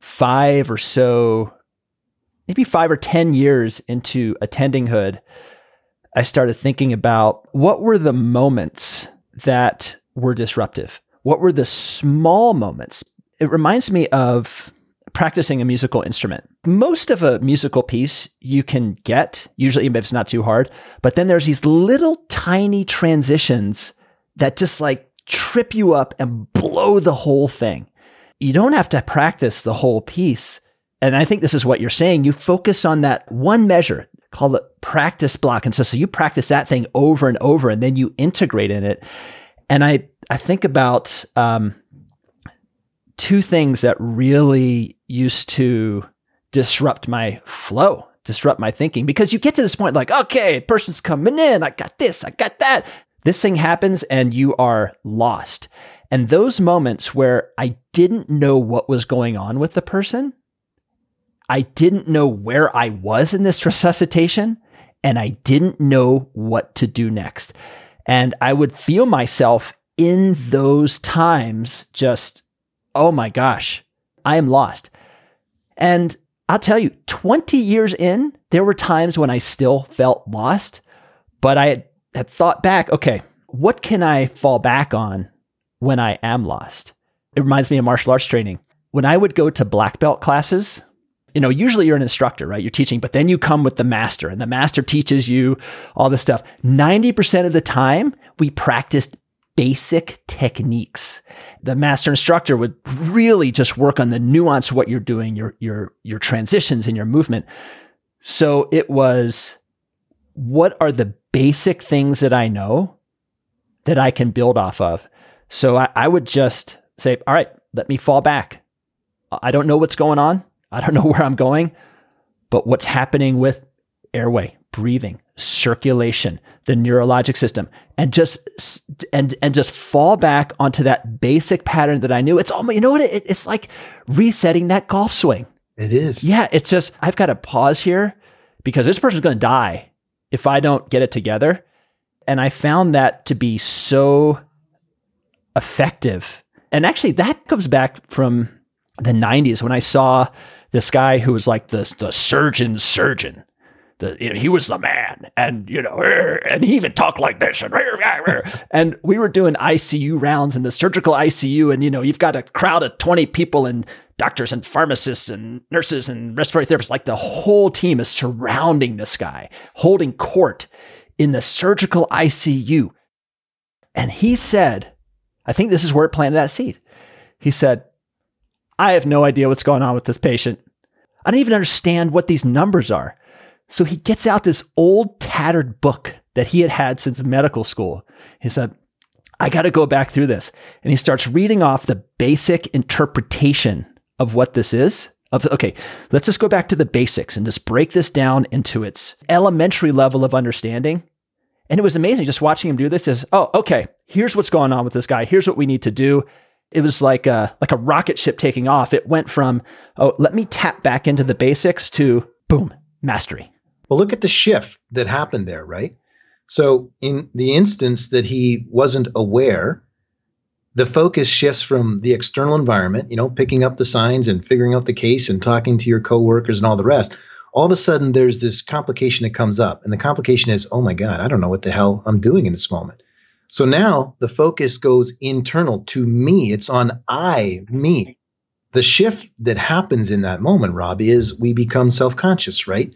five or so, maybe five or 10 years into attending Hood, I started thinking about what were the moments that were disruptive? What were the small moments? it reminds me of practicing a musical instrument. Most of a musical piece you can get, usually if it's not too hard, but then there's these little tiny transitions that just like trip you up and blow the whole thing. You don't have to practice the whole piece. And I think this is what you're saying. You focus on that one measure, call it practice block. And so, so you practice that thing over and over, and then you integrate in it. And I, I think about um, two things that really used to disrupt my flow, disrupt my thinking. Because you get to this point like, okay, person's coming in, I got this, I got that. This thing happens and you are lost. And those moments where I didn't know what was going on with the person, I didn't know where I was in this resuscitation, and I didn't know what to do next. And I would feel myself in those times just oh my gosh, I am lost. And I'll tell you, 20 years in, there were times when I still felt lost, but I had thought back, okay, what can I fall back on when I am lost? It reminds me of martial arts training. When I would go to black belt classes, you know, usually you're an instructor, right? You're teaching, but then you come with the master and the master teaches you all this stuff. 90% of the time, we practiced basic techniques. The master instructor would really just work on the nuance of what you're doing, your your your transitions and your movement. So it was what are the basic things that I know that I can build off of? So I, I would just say, all right, let me fall back. I don't know what's going on. I don't know where I'm going, but what's happening with airway, breathing, circulation, the neurologic system, and just and and just fall back onto that basic pattern that I knew. It's almost you know what it, it's like resetting that golf swing. It is. Yeah, it's just I've got to pause here because this person's going to die if I don't get it together. And I found that to be so effective. And actually that comes back from the 90s when I saw this guy who was like the the surgeon surgeon the, you know, he was the man, and you know, and he even talked like this, and, and we were doing ICU rounds in the surgical ICU, and you know, you've got a crowd of twenty people and doctors and pharmacists and nurses and respiratory therapists, like the whole team is surrounding this guy, holding court in the surgical ICU, and he said, I think this is where it planted that seed. He said, I have no idea what's going on with this patient. I don't even understand what these numbers are. So he gets out this old tattered book that he had had since medical school. He said, I got to go back through this. And he starts reading off the basic interpretation of what this is. Of, okay, let's just go back to the basics and just break this down into its elementary level of understanding. And it was amazing just watching him do this is, oh, okay, here's what's going on with this guy. Here's what we need to do. It was like a, like a rocket ship taking off. It went from, oh, let me tap back into the basics to boom, mastery. Well, look at the shift that happened there, right? So, in the instance that he wasn't aware, the focus shifts from the external environment, you know, picking up the signs and figuring out the case and talking to your coworkers and all the rest. All of a sudden, there's this complication that comes up. And the complication is, oh my God, I don't know what the hell I'm doing in this moment. So now the focus goes internal to me. It's on I, me. The shift that happens in that moment, Rob, is we become self conscious, right?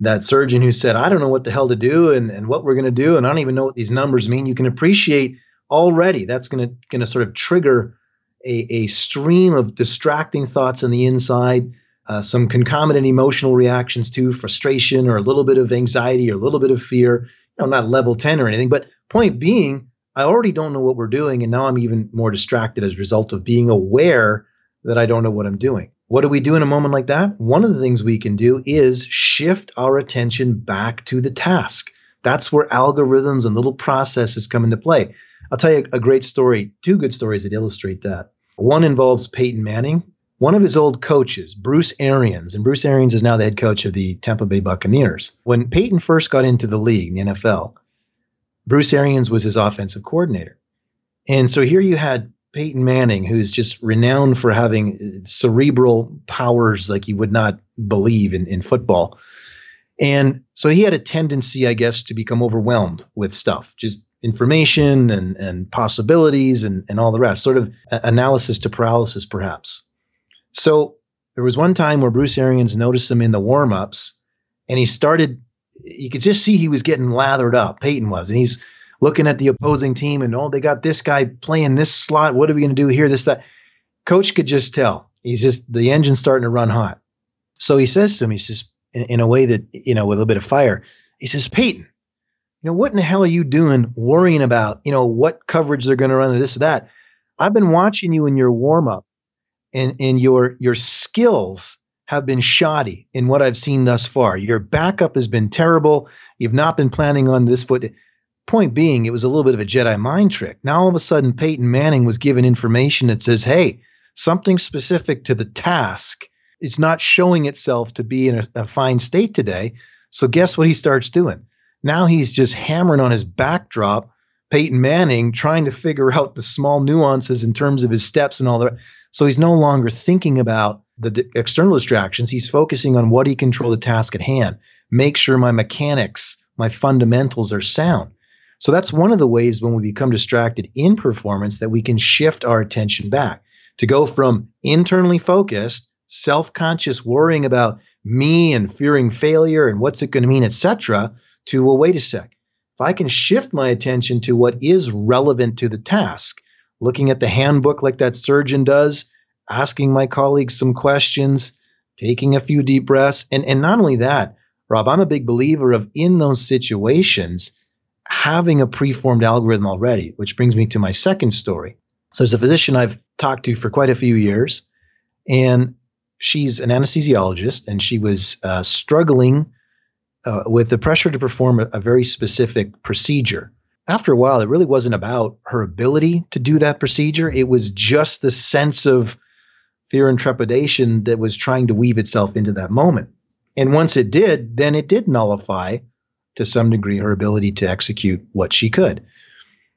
That surgeon who said, I don't know what the hell to do and, and what we're going to do, and I don't even know what these numbers mean, you can appreciate already that's going to going to sort of trigger a, a stream of distracting thoughts on the inside, uh, some concomitant emotional reactions to frustration or a little bit of anxiety or a little bit of fear. You know, not level 10 or anything, but point being, I already don't know what we're doing, and now I'm even more distracted as a result of being aware that I don't know what I'm doing. What do we do in a moment like that? One of the things we can do is shift our attention back to the task. That's where algorithms and little processes come into play. I'll tell you a great story, two good stories that illustrate that. One involves Peyton Manning, one of his old coaches, Bruce Arians, and Bruce Arians is now the head coach of the Tampa Bay Buccaneers. When Peyton first got into the league, the NFL, Bruce Arians was his offensive coordinator. And so here you had Peyton Manning, who's just renowned for having uh, cerebral powers like you would not believe in, in football. And so he had a tendency, I guess, to become overwhelmed with stuff, just information and, and possibilities and, and all the rest, sort of analysis to paralysis, perhaps. So there was one time where Bruce Arians noticed him in the warm ups and he started, you could just see he was getting lathered up. Peyton was. And he's looking at the opposing team and oh, they got this guy playing this slot. What are we going to do here? This that. Coach could just tell. He's just the engine's starting to run hot. So he says to him, he says in, in a way that you know with a little bit of fire, he says, Peyton, you know what in the hell are you doing worrying about you know what coverage they're going to run or this or that? I've been watching you in your warm up, and and your your skills have been shoddy in what I've seen thus far. Your backup has been terrible. You've not been planning on this foot. Point being, it was a little bit of a Jedi mind trick. Now all of a sudden, Peyton Manning was given information that says, hey, something specific to the task is not showing itself to be in a, a fine state today. So guess what he starts doing? Now he's just hammering on his backdrop, Peyton Manning, trying to figure out the small nuances in terms of his steps and all that. So he's no longer thinking about the d- external distractions. He's focusing on what he control the task at hand. Make sure my mechanics, my fundamentals are sound. So that's one of the ways when we become distracted in performance that we can shift our attention back to go from internally focused, self-conscious worrying about me and fearing failure and what's it going to mean, etc., to well, wait a sec. If I can shift my attention to what is relevant to the task, looking at the handbook like that surgeon does, asking my colleagues some questions, taking a few deep breaths, and, and not only that, Rob, I'm a big believer of in those situations, having a preformed algorithm already, which brings me to my second story. So, there's a physician I've talked to for quite a few years, and she's an anesthesiologist, and she was uh, struggling uh, with the pressure to perform a, a very specific procedure. After a while, it really wasn't about her ability to do that procedure. It was just the sense of fear and trepidation that was trying to weave itself into that moment. And once it did, then it did nullify to some degree her ability to execute what she could.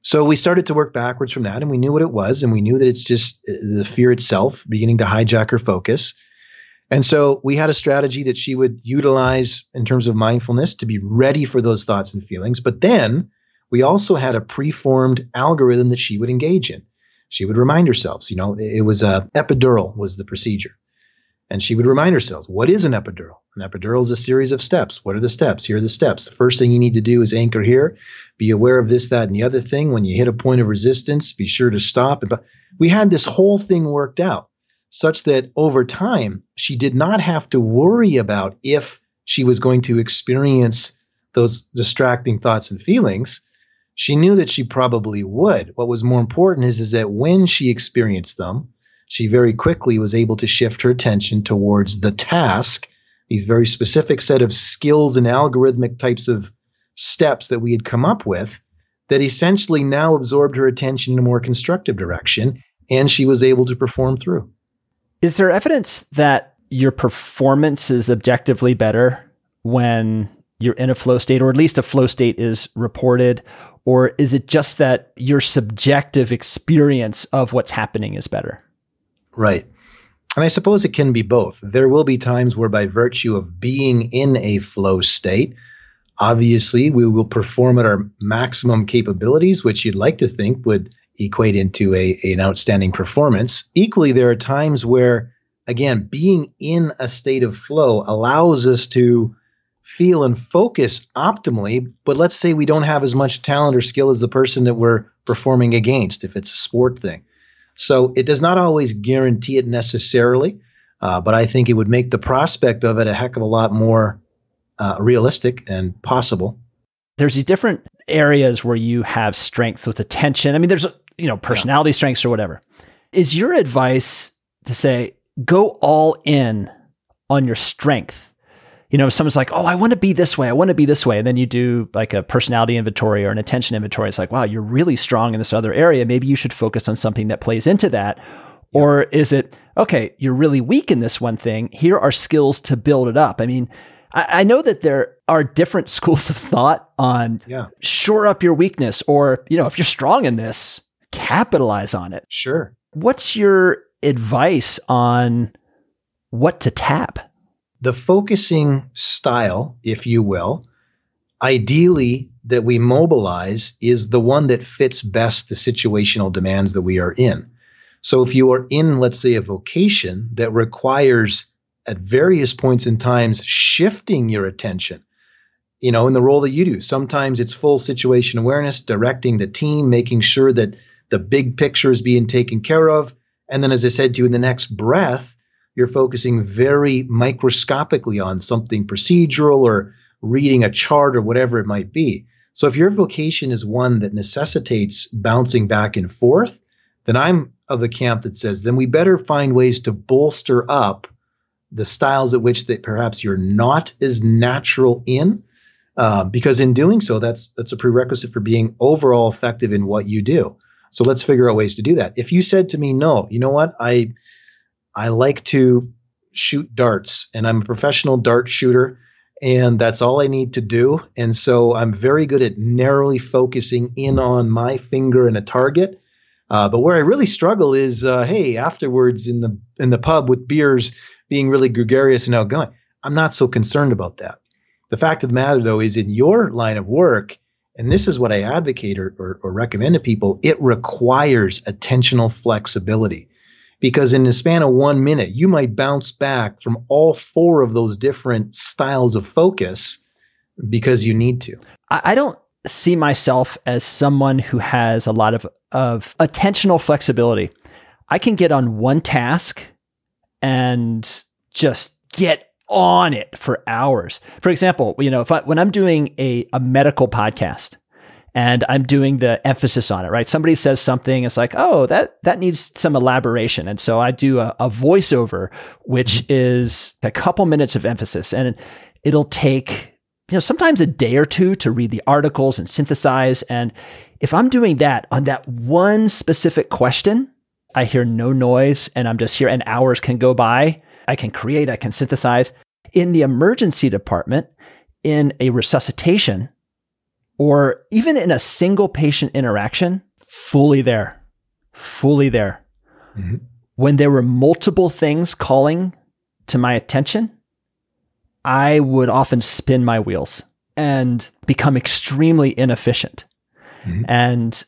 So we started to work backwards from that, and we knew what it was, and we knew that it's just uh, the fear itself beginning to hijack her focus. And so we had a strategy that she would utilize in terms of mindfulness to be ready for those thoughts and feelings. But then we also had a preformed algorithm that she would engage in. She would remind herself, you know, it was a epidural was the procedure. And she would remind herself, what is an epidural? An epidural is a series of steps. What are the steps? Here are the steps. The first thing you need to do is anchor here. Be aware of this, that, and the other thing. When you hit a point of resistance, be sure to stop. But we had this whole thing worked out such that over time, she did not have to worry about if she was going to experience those distracting thoughts and feelings. She knew that she probably would. What was more important is, is that when she experienced them, she very quickly was able to shift her attention towards the task, these very specific set of skills and algorithmic types of steps that we had come up with that essentially now absorbed her attention in a more constructive direction, and she was able to perform through. Is there evidence that your performance is objectively better when you're in a flow state, or at least a flow state is reported? Or is it just that your subjective experience of what's happening is better? Right. And I suppose it can be both. There will be times where, by virtue of being in a flow state, obviously we will perform at our maximum capabilities, which you'd like to think would equate into a, an outstanding performance. Equally, there are times where, again, being in a state of flow allows us to feel and focus optimally. But let's say we don't have as much talent or skill as the person that we're performing against, if it's a sport thing. So it does not always guarantee it necessarily, uh, but I think it would make the prospect of it a heck of a lot more uh, realistic and possible. There's these different areas where you have strengths with attention. I mean, there's you know, personality yeah. strengths or whatever. Is your advice to say, go all in on your strength? You know, someone's like, oh, I want to be this way. I want to be this way. And then you do like a personality inventory or an attention inventory. It's like, wow, you're really strong in this other area. Maybe you should focus on something that plays into that. Yeah. Or is it, okay, you're really weak in this one thing. Here are skills to build it up. I mean, I, know that there are different schools of thought on yeah. shore up your weakness, or, you know, if you're strong in this, capitalize on it. Sure. What's your advice on what to tap? The focusing style, if you will, ideally that we mobilize is the one that fits best the situational demands that we are in. So if you are in, let's say, a vocation that requires at various points in times shifting your attention, you know, in the role that you do, sometimes it's full situation awareness, directing the team, making sure that the big picture is being taken care of. And then, as I said to you, in the next breath, you're focusing very microscopically on something procedural or reading a chart or whatever it might be. So, if your vocation is one that necessitates bouncing back and forth, then I'm of the camp that says then we better find ways to bolster up the styles at which that perhaps you're not as natural in, uh, because in doing so, that's that's a prerequisite for being overall effective in what you do. So let's figure out ways to do that. If you said to me, no, you know what? I I like to shoot darts and I'm a professional dart shooter and that's all I need to do. And so I'm very good at narrowly focusing in on my finger and a target. Uh, but where I really struggle is, uh, hey, afterwards in the in the pub with beers, being really gregarious and outgoing. I'm not so concerned about that. The fact of the matter, though, is in your line of work, and this is what I advocate or, or, or, recommend to people, it requires attentional flexibility. Because in the span of one minute, you might bounce back from all four of those different styles of focus because you need to. I don't see myself as someone who has a lot of, of attentional flexibility. I can get on one task and just get on it for hours. For example, you know, if I, when I'm doing a, a medical podcast and I'm doing the emphasis on it, right? Somebody says something, it's like, oh, that that needs some elaboration, and so I do a, a voiceover, which mm-hmm. is a couple minutes of emphasis, and it'll take you know sometimes a day or two to read the articles and synthesize. And if I'm doing that on that one specific question, I hear no noise, and I'm just here, and hours can go by I can create, I can synthesize. In the emergency department, in a resuscitation, or even in a single patient interaction, fully there, fully there. Mm-hmm. When there were multiple things calling to my attention, I would often spin my wheels and become extremely inefficient. Mm-hmm. And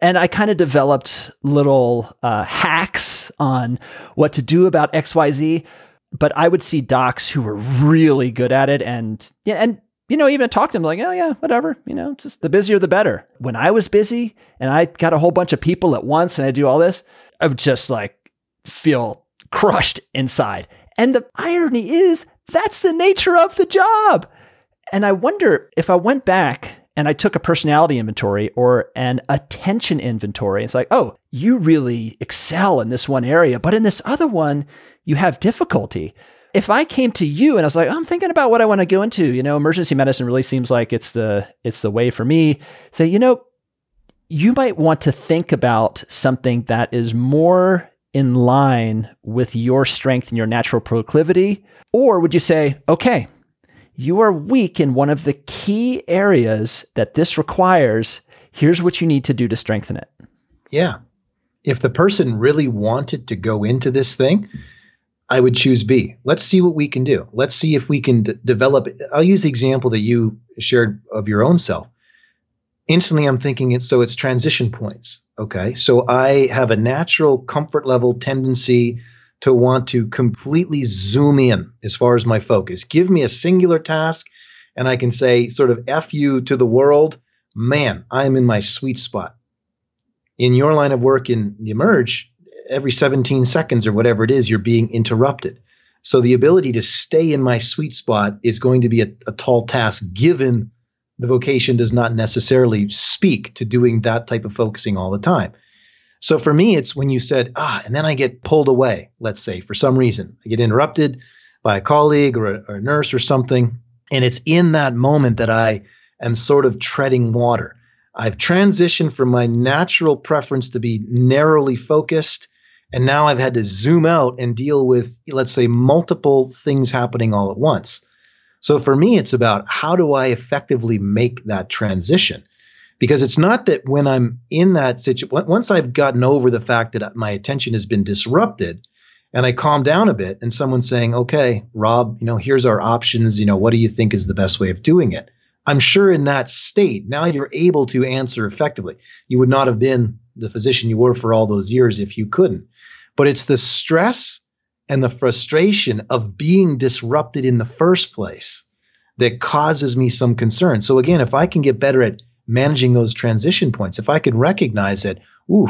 and I kind of developed little uh, hacks on what to do about X, Y, Z. But I would see docs who were really good at it, and yeah, and you know, even talk to them like, oh yeah, whatever. You know, just the busier the better. When I was busy and I got a whole bunch of people at once and I do all this, I would just like feel crushed inside. And the irony is that's the nature of the job. And I wonder if I went back and I took a personality inventory or an attention inventory, it's like, oh, you really excel in this one area, but in this other one, you have difficulty if I came to you and I was like, oh, I'm thinking about what I want to go into, you know, emergency medicine really seems like it's the it's the way for me. Say, you know, you might want to think about something that is more in line with your strength and your natural proclivity, or would you say, okay, you are weak in one of the key areas that this requires. Here's what you need to do to strengthen it. Yeah. If the person really wanted to go into this thing, I would choose B. Let's see what we can do. Let's see if we can d- develop. I'll use the example that you shared of your own self. Instantly, I'm thinking it. So it's transition points. Okay. So I have a natural comfort level tendency to want to completely zoom in as far as my focus. Give me a singular task, and I can say, sort of, F you to the world. Man, I'm in my sweet spot. In your line of work in the Emerge, every 17 seconds or whatever it is, you're being interrupted. So the ability to stay in my sweet spot is going to be a, a tall task given the vocation does not necessarily speak to doing that type of focusing all the time. So for me, it's when you said, ah, and then I get pulled away, let's say, for some reason. I get interrupted by a colleague or a, or a nurse or something. And it's in that moment that I am sort of treading water. I've transitioned from my natural preference to be narrowly focused and now I've had to zoom out and deal with, let's say, multiple things happening all at once. So for me, it's about how do I effectively make that transition? Because it's not that when I'm in that situation, once I've gotten over the fact that my attention has been disrupted and I calm down a bit and someone's saying, okay, Rob, you know, here's our options. You know, what do you think is the best way of doing it? I'm sure in that state, now you're able to answer effectively. You would not have been the physician you were for all those years if you couldn't. But it's the stress and the frustration of being disrupted in the first place that causes me some concern. So again, if I can get better at managing those transition points, if I can recognize that, ooh,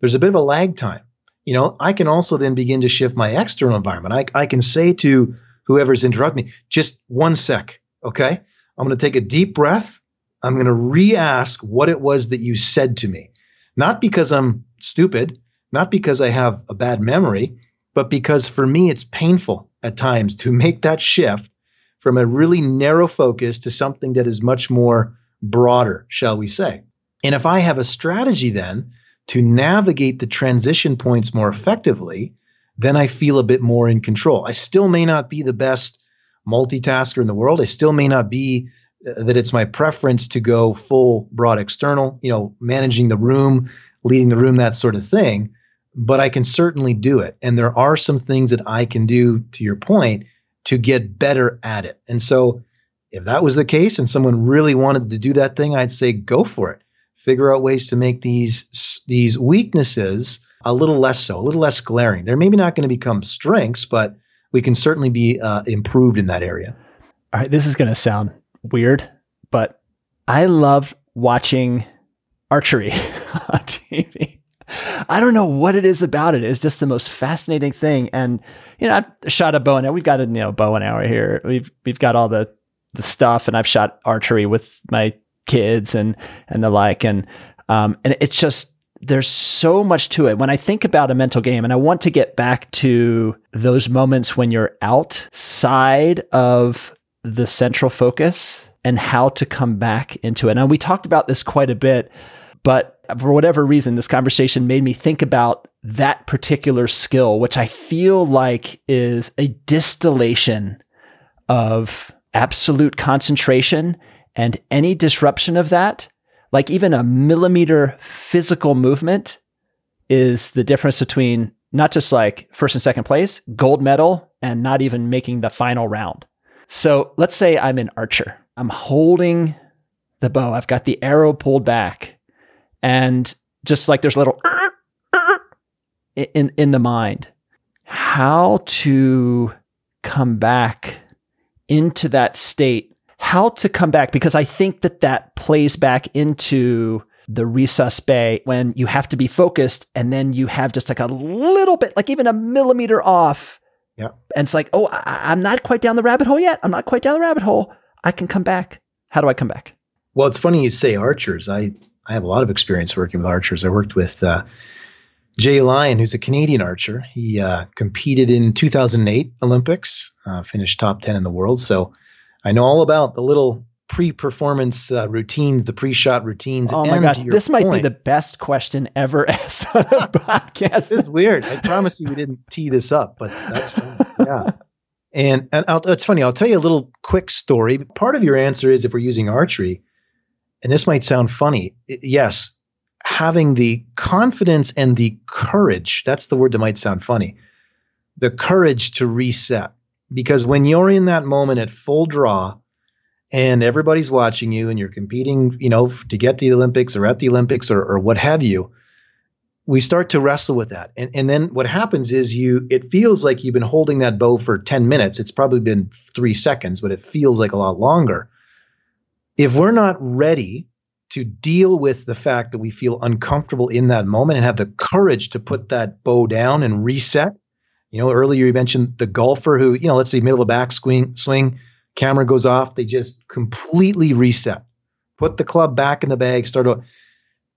there's a bit of a lag time, you know, I can also then begin to shift my external environment. I, I can say to whoever's interrupting me, just one sec, okay? I'm going to take a deep breath. I'm going to re ask what it was that you said to me. Not because I'm stupid, not because I have a bad memory, but because for me it's painful at times to make that shift from a really narrow focus to something that is much more broader, shall we say. And if I have a strategy then to navigate the transition points more effectively, then I feel a bit more in control. I still may not be the best multitasker in the world. I still may not be that it's my preference to go full broad external, you know, managing the room, leading the room, that sort of thing but I can certainly do it. And there are some things that I can do, to your point, to get better at it. And so, if that was the case and someone really wanted to do that thing, I'd say go for it. Figure out ways to make these these weaknesses a little less so, a little less glaring. They're maybe not going to become strengths, but we can certainly be uh, improved in that area. All right, this is going to sound weird, but I love watching archery on TV. I don't know what it is about it. It's just the most fascinating thing. And you know, I've shot a bow and. We've got a you know bow and arrow here. We've we've got all the the stuff, and I've shot archery with my kids and and the like. And um, and it's just there's so much to it. When I think about a mental game, and I want to get back to those moments when you're outside of the central focus and how to come back into it. And we talked about this quite a bit, but for whatever reason, this conversation made me think about that particular skill, which I feel like is a distillation of absolute concentration and any disruption of that, like even a millimeter physical movement, is the difference between not just like first and second place, gold medal, and not even making the final round. So let's say I'm an archer. I'm holding the bow. I've got the arrow pulled back, and just like there's a little in in the mind, how to come back into that state, how to come back because I think that that plays back into the resus bay when you have to be focused and then you have just like a little bit, like even a millimeter off. Yeah. And it's like, oh, I, am not quite down the rabbit hole yet. I'm not quite down the rabbit hole. I can come back. How do I come back? Well, it's funny you say archers. I, I have a lot of experience working with archers. I worked with uh, Jay Lyon, who's a Canadian archer. He uh, competed in 2008 Olympics, uh, finished top 10 in the world. So I know all about the little pre-performance uh, routines, the pre-shot routines. Oh my gosh, this might point, be the best question ever asked on a podcast. This is weird. I promise you, we didn't tee this up, but that's fine. yeah. And and I'll, it's funny. I'll tell you a little quick story. Part of your answer is if we're using archery, and this might sound funny. Yes, having the confidence and the courage. That's the word that might sound funny. The courage to reset, because when you're in that moment at full draw and everybody's watching you and you're competing, you know, to get the Olympics or at the Olympics or, or what have you, we start to wrestle with that. And, and then what happens is you, it feels like you've been holding that bow for 10 minutes. It's probably been three seconds, but it feels like a lot longer. If we're not ready to deal with the fact that we feel uncomfortable in that moment and have the courage to put that bow down and reset, you know, earlier you mentioned the golfer who, you know, let's say middle of the back swing, swing camera goes off, they just completely reset, put the club back in the bag, start. Over.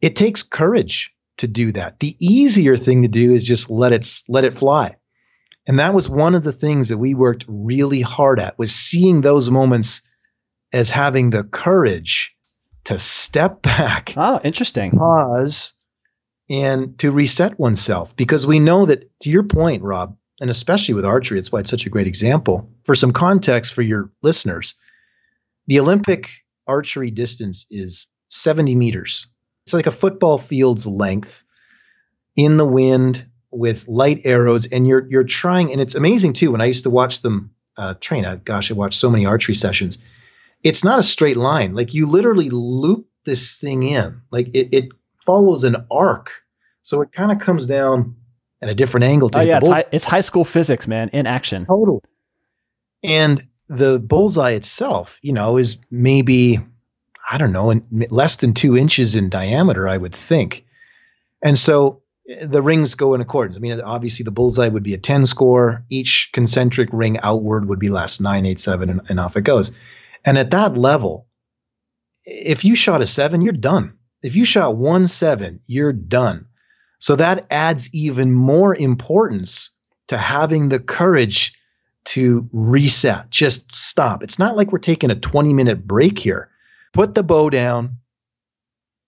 It takes courage to do that. The easier thing to do is just let it let it fly. And that was one of the things that we worked really hard at was seeing those moments as having the courage to step back. Oh, interesting. Pause and to reset oneself because we know that to your point, Rob, and especially with archery, it's why it's such a great example. For some context for your listeners, the Olympic archery distance is 70 meters. It's like a football field's length in the wind with light arrows, and you're you're trying, and it's amazing too. When I used to watch them uh, train, I, gosh, I watched so many archery sessions. It's not a straight line. Like you literally loop this thing in. Like it, it follows an arc, so it kind of comes down at a different angle to oh, yeah, it's high, it's high, school physics, man, in action. Total. And the bullseye itself, you know, is maybe I don't know, less than two inches in diameter, I would think. And so eh, the rings go in accordance. I mean, obviously the bullseye would be a 10 score. Each concentric ring outward would be less, nine, eight, seven, and, and off it goes. And at that level, if you shot a seven, you're done. If you shot one seven, you're done. So that adds even more importance to having the courage to reset, just stop. It's not like we're taking a 20 minute break here. Put the bow down,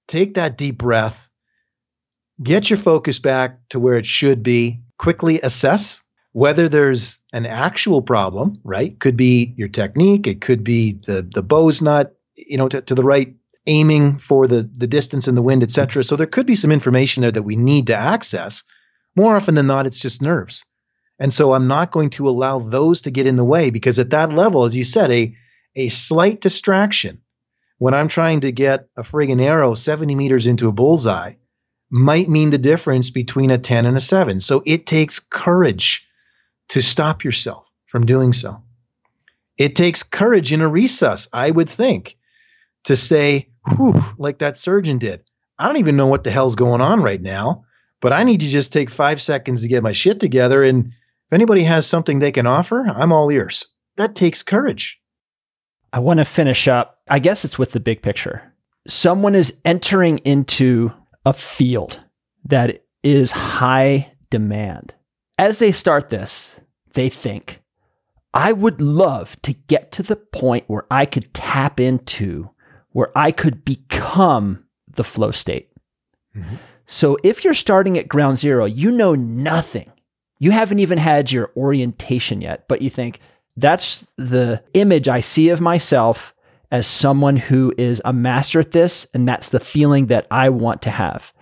take that deep breath, get your focus back to where it should be, quickly assess whether there's an actual problem, right? Could be your technique, it could be the the bow's not, you know, to, to the right aiming for the the distance and the wind, etc. So there could be some information there that we need to access. More often than not, it's just nerves. And so I'm not going to allow those to get in the way because at that level, as you said, a a slight distraction when I'm trying to get a friggin' arrow 70 meters into a bullseye might mean the difference between a 10 and a 7. So it takes courage to stop yourself from doing so. It takes courage in a resus, I would think, to say, whew, like that surgeon did. I don't even know what the hell's going on right now, but I need to just take five seconds to get my shit together. And if anybody has something they can offer, I'm all ears. That takes courage. I want to finish up. I guess it's with the big picture. Someone is entering into a field that is high demand. As they start this, they think, I would love to get to the point where I could tap into where I could become the flow state. Mm-hmm. So if you're starting at ground zero, you know nothing. You haven't even had your orientation yet, but you think that's the image I see of myself as someone who is a master at this. And that's the feeling that I want to have.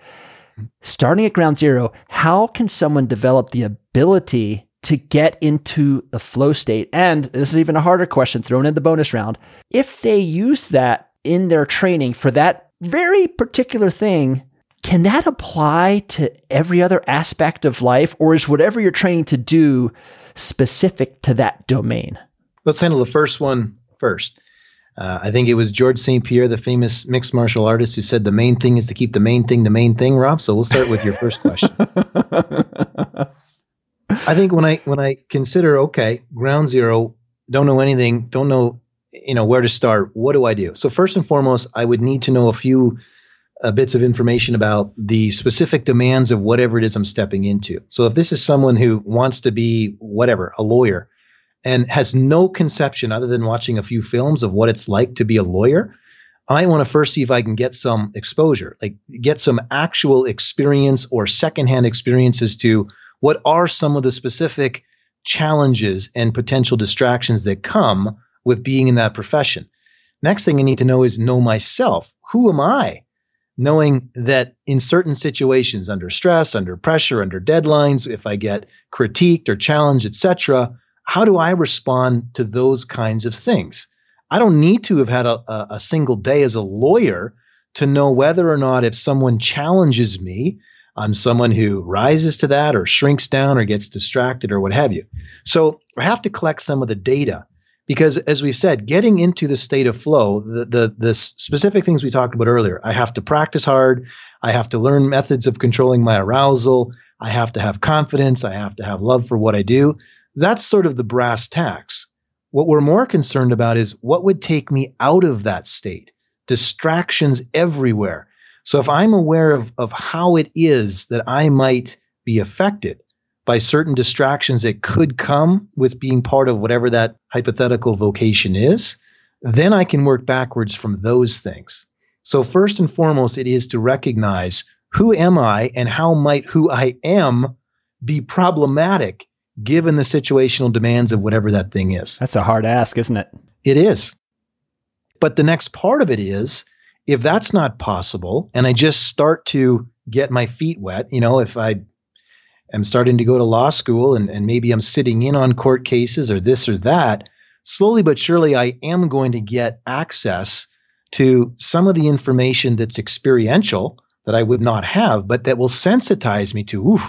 starting at ground zero, how can someone develop the ability to get into the flow state? And this is even a harder question thrown in the bonus round. If they use that in their training for that very particular thing, can that apply to every other aspect of life? Or is whatever you're training to do specific to that domain? Let's handle the first one first. Uh, I think it was Georges St-Pierre, the famous mixed martial artist, who said the main thing is to keep the main thing the main thing, Rob. So we'll start with your first question. I think when I when I consider okay, ground zero, don't know anything, don't know you know where to start. What do I do? So first and foremost, I would need to know a few uh, bits of information about the specific demands of whatever it is I'm stepping into. So if this is someone who wants to be whatever, a lawyer, and has no conception other than watching a few films of what it's like to be a lawyer, I want to first see if I can get some exposure, like get some actual experience or secondhand experiences to what are some of the specific challenges and potential distractions that come with being in that profession. Next thing I need to know is know myself. Who am I? Knowing that in certain situations, under stress, under pressure, under deadlines, if I get critiqued or challenged, etc., how do I respond to those kinds of things? I don't need to have had a, a, single day as a lawyer to know whether or not if someone challenges me, I'm someone who rises to that or shrinks down or gets distracted or what have you. So I have to collect some of the data because as we've said, getting into the state of flow, the, the, the specific things we talked about earlier, I have to practice hard. I have to learn methods of controlling my arousal. I have to have confidence. I have to have love for what I do. That's sort of the brass tacks. What we're more concerned about is what would take me out of that state? Distractions everywhere. So if I'm aware of, of how it is that I might be affected by certain distractions that could come with being part of whatever that hypothetical vocation is, then I can work backwards from those things. So first and foremost, it is to recognize who am I and how might who I am be problematic given the situational demands of whatever that thing is. That's a hard ask, isn't it? It is. But the next part of it is if that's not possible and I just start to get my feet wet, you know, if I am starting to go to law school and, and maybe I'm sitting in on court cases or this or that, slowly but surely I am going to get access to some of the information that's experiential that I would not have, but that will sensitize me to, ooh,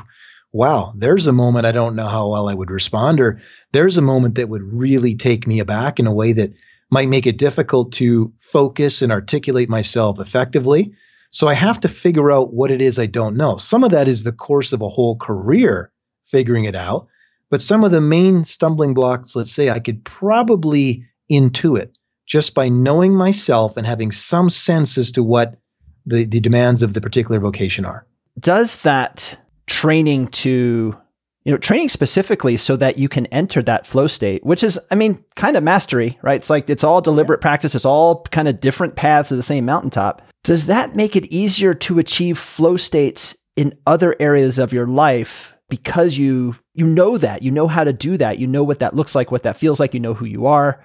wow, there's a moment I don't know how well I would respond, or there's a moment that would really take me aback in a way that might make it difficult to focus and articulate myself effectively. So I have to figure out what it is I don't know. Some of that is the course of a whole career figuring it out. But some of the main stumbling blocks, let's say, I could probably intuit just by knowing myself and having some sense as to what the, the demands of the particular vocation are. Does that training to you know training specifically so that you can enter that flow state which is i mean kind of mastery right it's like it's all deliberate practice it's all kind of different paths to the same mountaintop does that make it easier to achieve flow states in other areas of your life because you you know that you know how to do that you know what that looks like what that feels like you know who you are?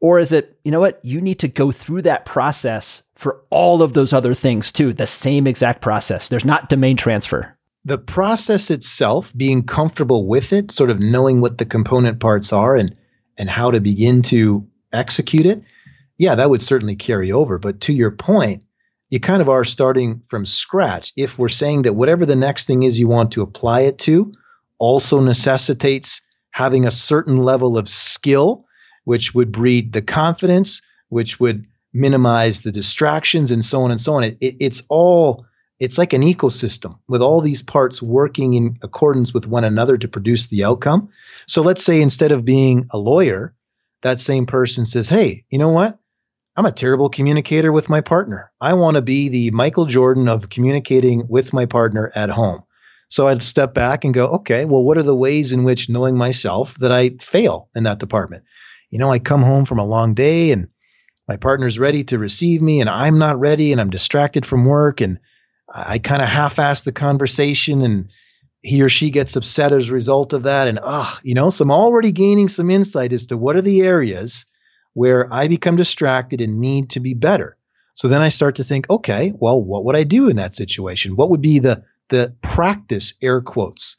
Or is it you know what you need to go through that process for all of those other things too the same exact process. There's not domain transfer. The process itself, being comfortable with it, sort of knowing what the component parts are and and how to begin to execute it, yeah, that would certainly carry over. But to your point, you kind of are starting from scratch. If we're saying that whatever the next thing is you want to apply it to also necessitates having a certain level of skill, which would breed the confidence, which would minimize the distractions, and so on and so on. It, it, it's all it's like an ecosystem with all these parts working in accordance with one another to produce the outcome. So let's say instead of being a lawyer, that same person says, Hey, you know what? I'm a terrible communicator with my partner. I want to be the Michael Jordan of communicating with my partner at home. So I'd step back and go, okay, well, what are the ways in which knowing myself that I fail in that department? You know, I come home from a long day and my partner's ready to receive me and I'm not ready and I'm distracted from work and I kind of half-ass the conversation and he or she gets upset as a result of that. And ah, you know, so I'm already gaining some insight as to what are the areas where I become distracted and need to be better. So then I start to think, okay, well, what would I do in that situation? What would be the the practice, air quotes?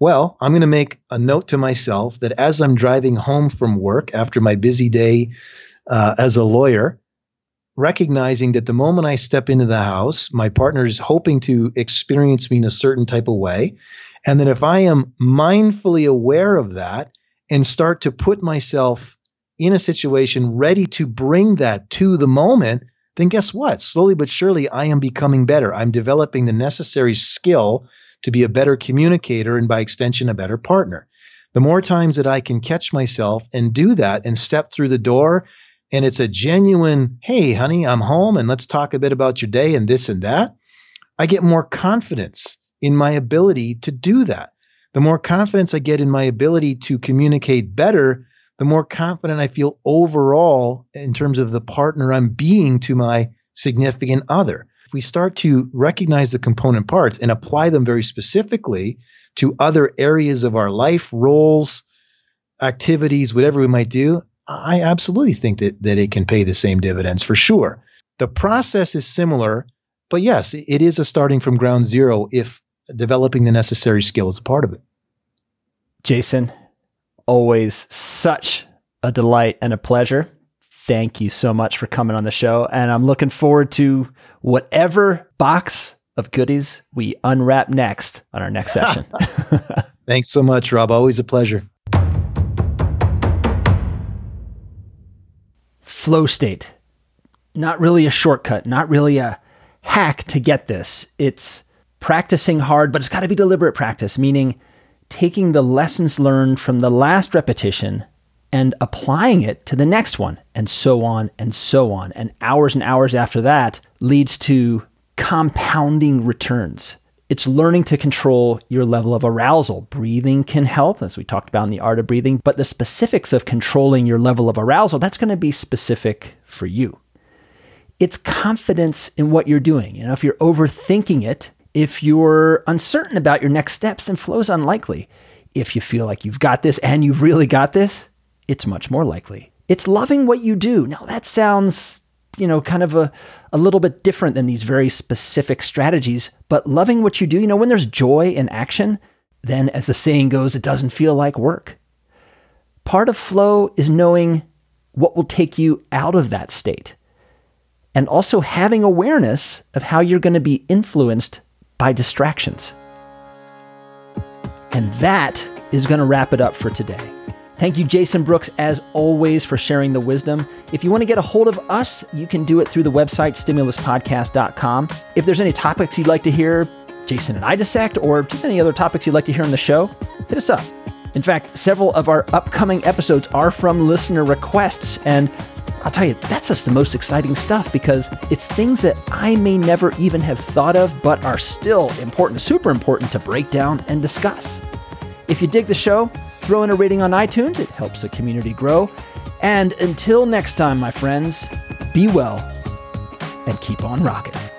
Well, I'm going to make a note to myself that as I'm driving home from work after my busy day uh, as a lawyer, recognizing that the moment I step into the house, my partner is hoping to experience me in a certain type of way. And that if I am mindfully aware of that and start to put myself in a situation ready to bring that to the moment, then guess what? Slowly but surely, I am becoming better. I'm developing the necessary skill to be a better communicator and by extension, a better partner. The more times that I can catch myself and do that and step through the door, and it's a genuine, hey, honey, I'm home and let's talk a bit about your day and this and that, I get more confidence in my ability to do that. The more confidence I get in my ability to communicate better, the more confident I feel overall in terms of the partner I'm being to my significant other if we start to recognize the component parts and apply them very specifically to other areas of our life, roles, activities, whatever we might do, I absolutely think that, that it can pay the same dividends for sure. The process is similar, but yes, it is a starting from ground zero if developing the necessary skill is a part of it. Jason, always such a delight and a pleasure. Thank you so much for coming on the show. And I'm looking forward to whatever box of goodies we unwrap next on our next session. Thanks so much, Rob. Always a pleasure. Flow state. Not really a shortcut, not really a hack to get this. It's practicing hard, but it's got to be deliberate practice, meaning taking the lessons learned from the last repetition and applying it to the next one, and so on and so on. And hours and hours after that leads to compounding returns. It's learning to control your level of arousal. Breathing can help, as we talked about in the art of breathing, but the specifics of controlling your level of arousal, that's going to be specific for you. It's confidence in what you're doing. You know, if you're overthinking it, if you're uncertain about your next steps, then flow's unlikely. If you feel like you've got this and you've really got this, it's much more likely. It's loving what you do. Now, that sounds, you know, kind of a, a little bit different than these very specific strategies, but loving what you do, you know, when there's joy in action, then as the saying goes, it doesn't feel like work. Part of flow is knowing what will take you out of that state and also having awareness of how you're going to be influenced by distractions. And that is going to wrap it up for today. Thank you, Jason Brooks, as always, for sharing the wisdom. If you want to get a hold of us, you can do it through the website, stimuluspodcast.com. If there's any topics you'd like to hear Jason and I dissect, or just any other topics you'd like to hear on the show, hit us up. In fact, several of our upcoming episodes are from listener requests, and I'll tell you, that's just the most exciting stuff because it's things that I may never even have thought of, but are still important, super important to break down and discuss. If you dig the show, Throw in a rating on iTunes, it helps the community grow. And until next time, my friends, be well and keep on rocking.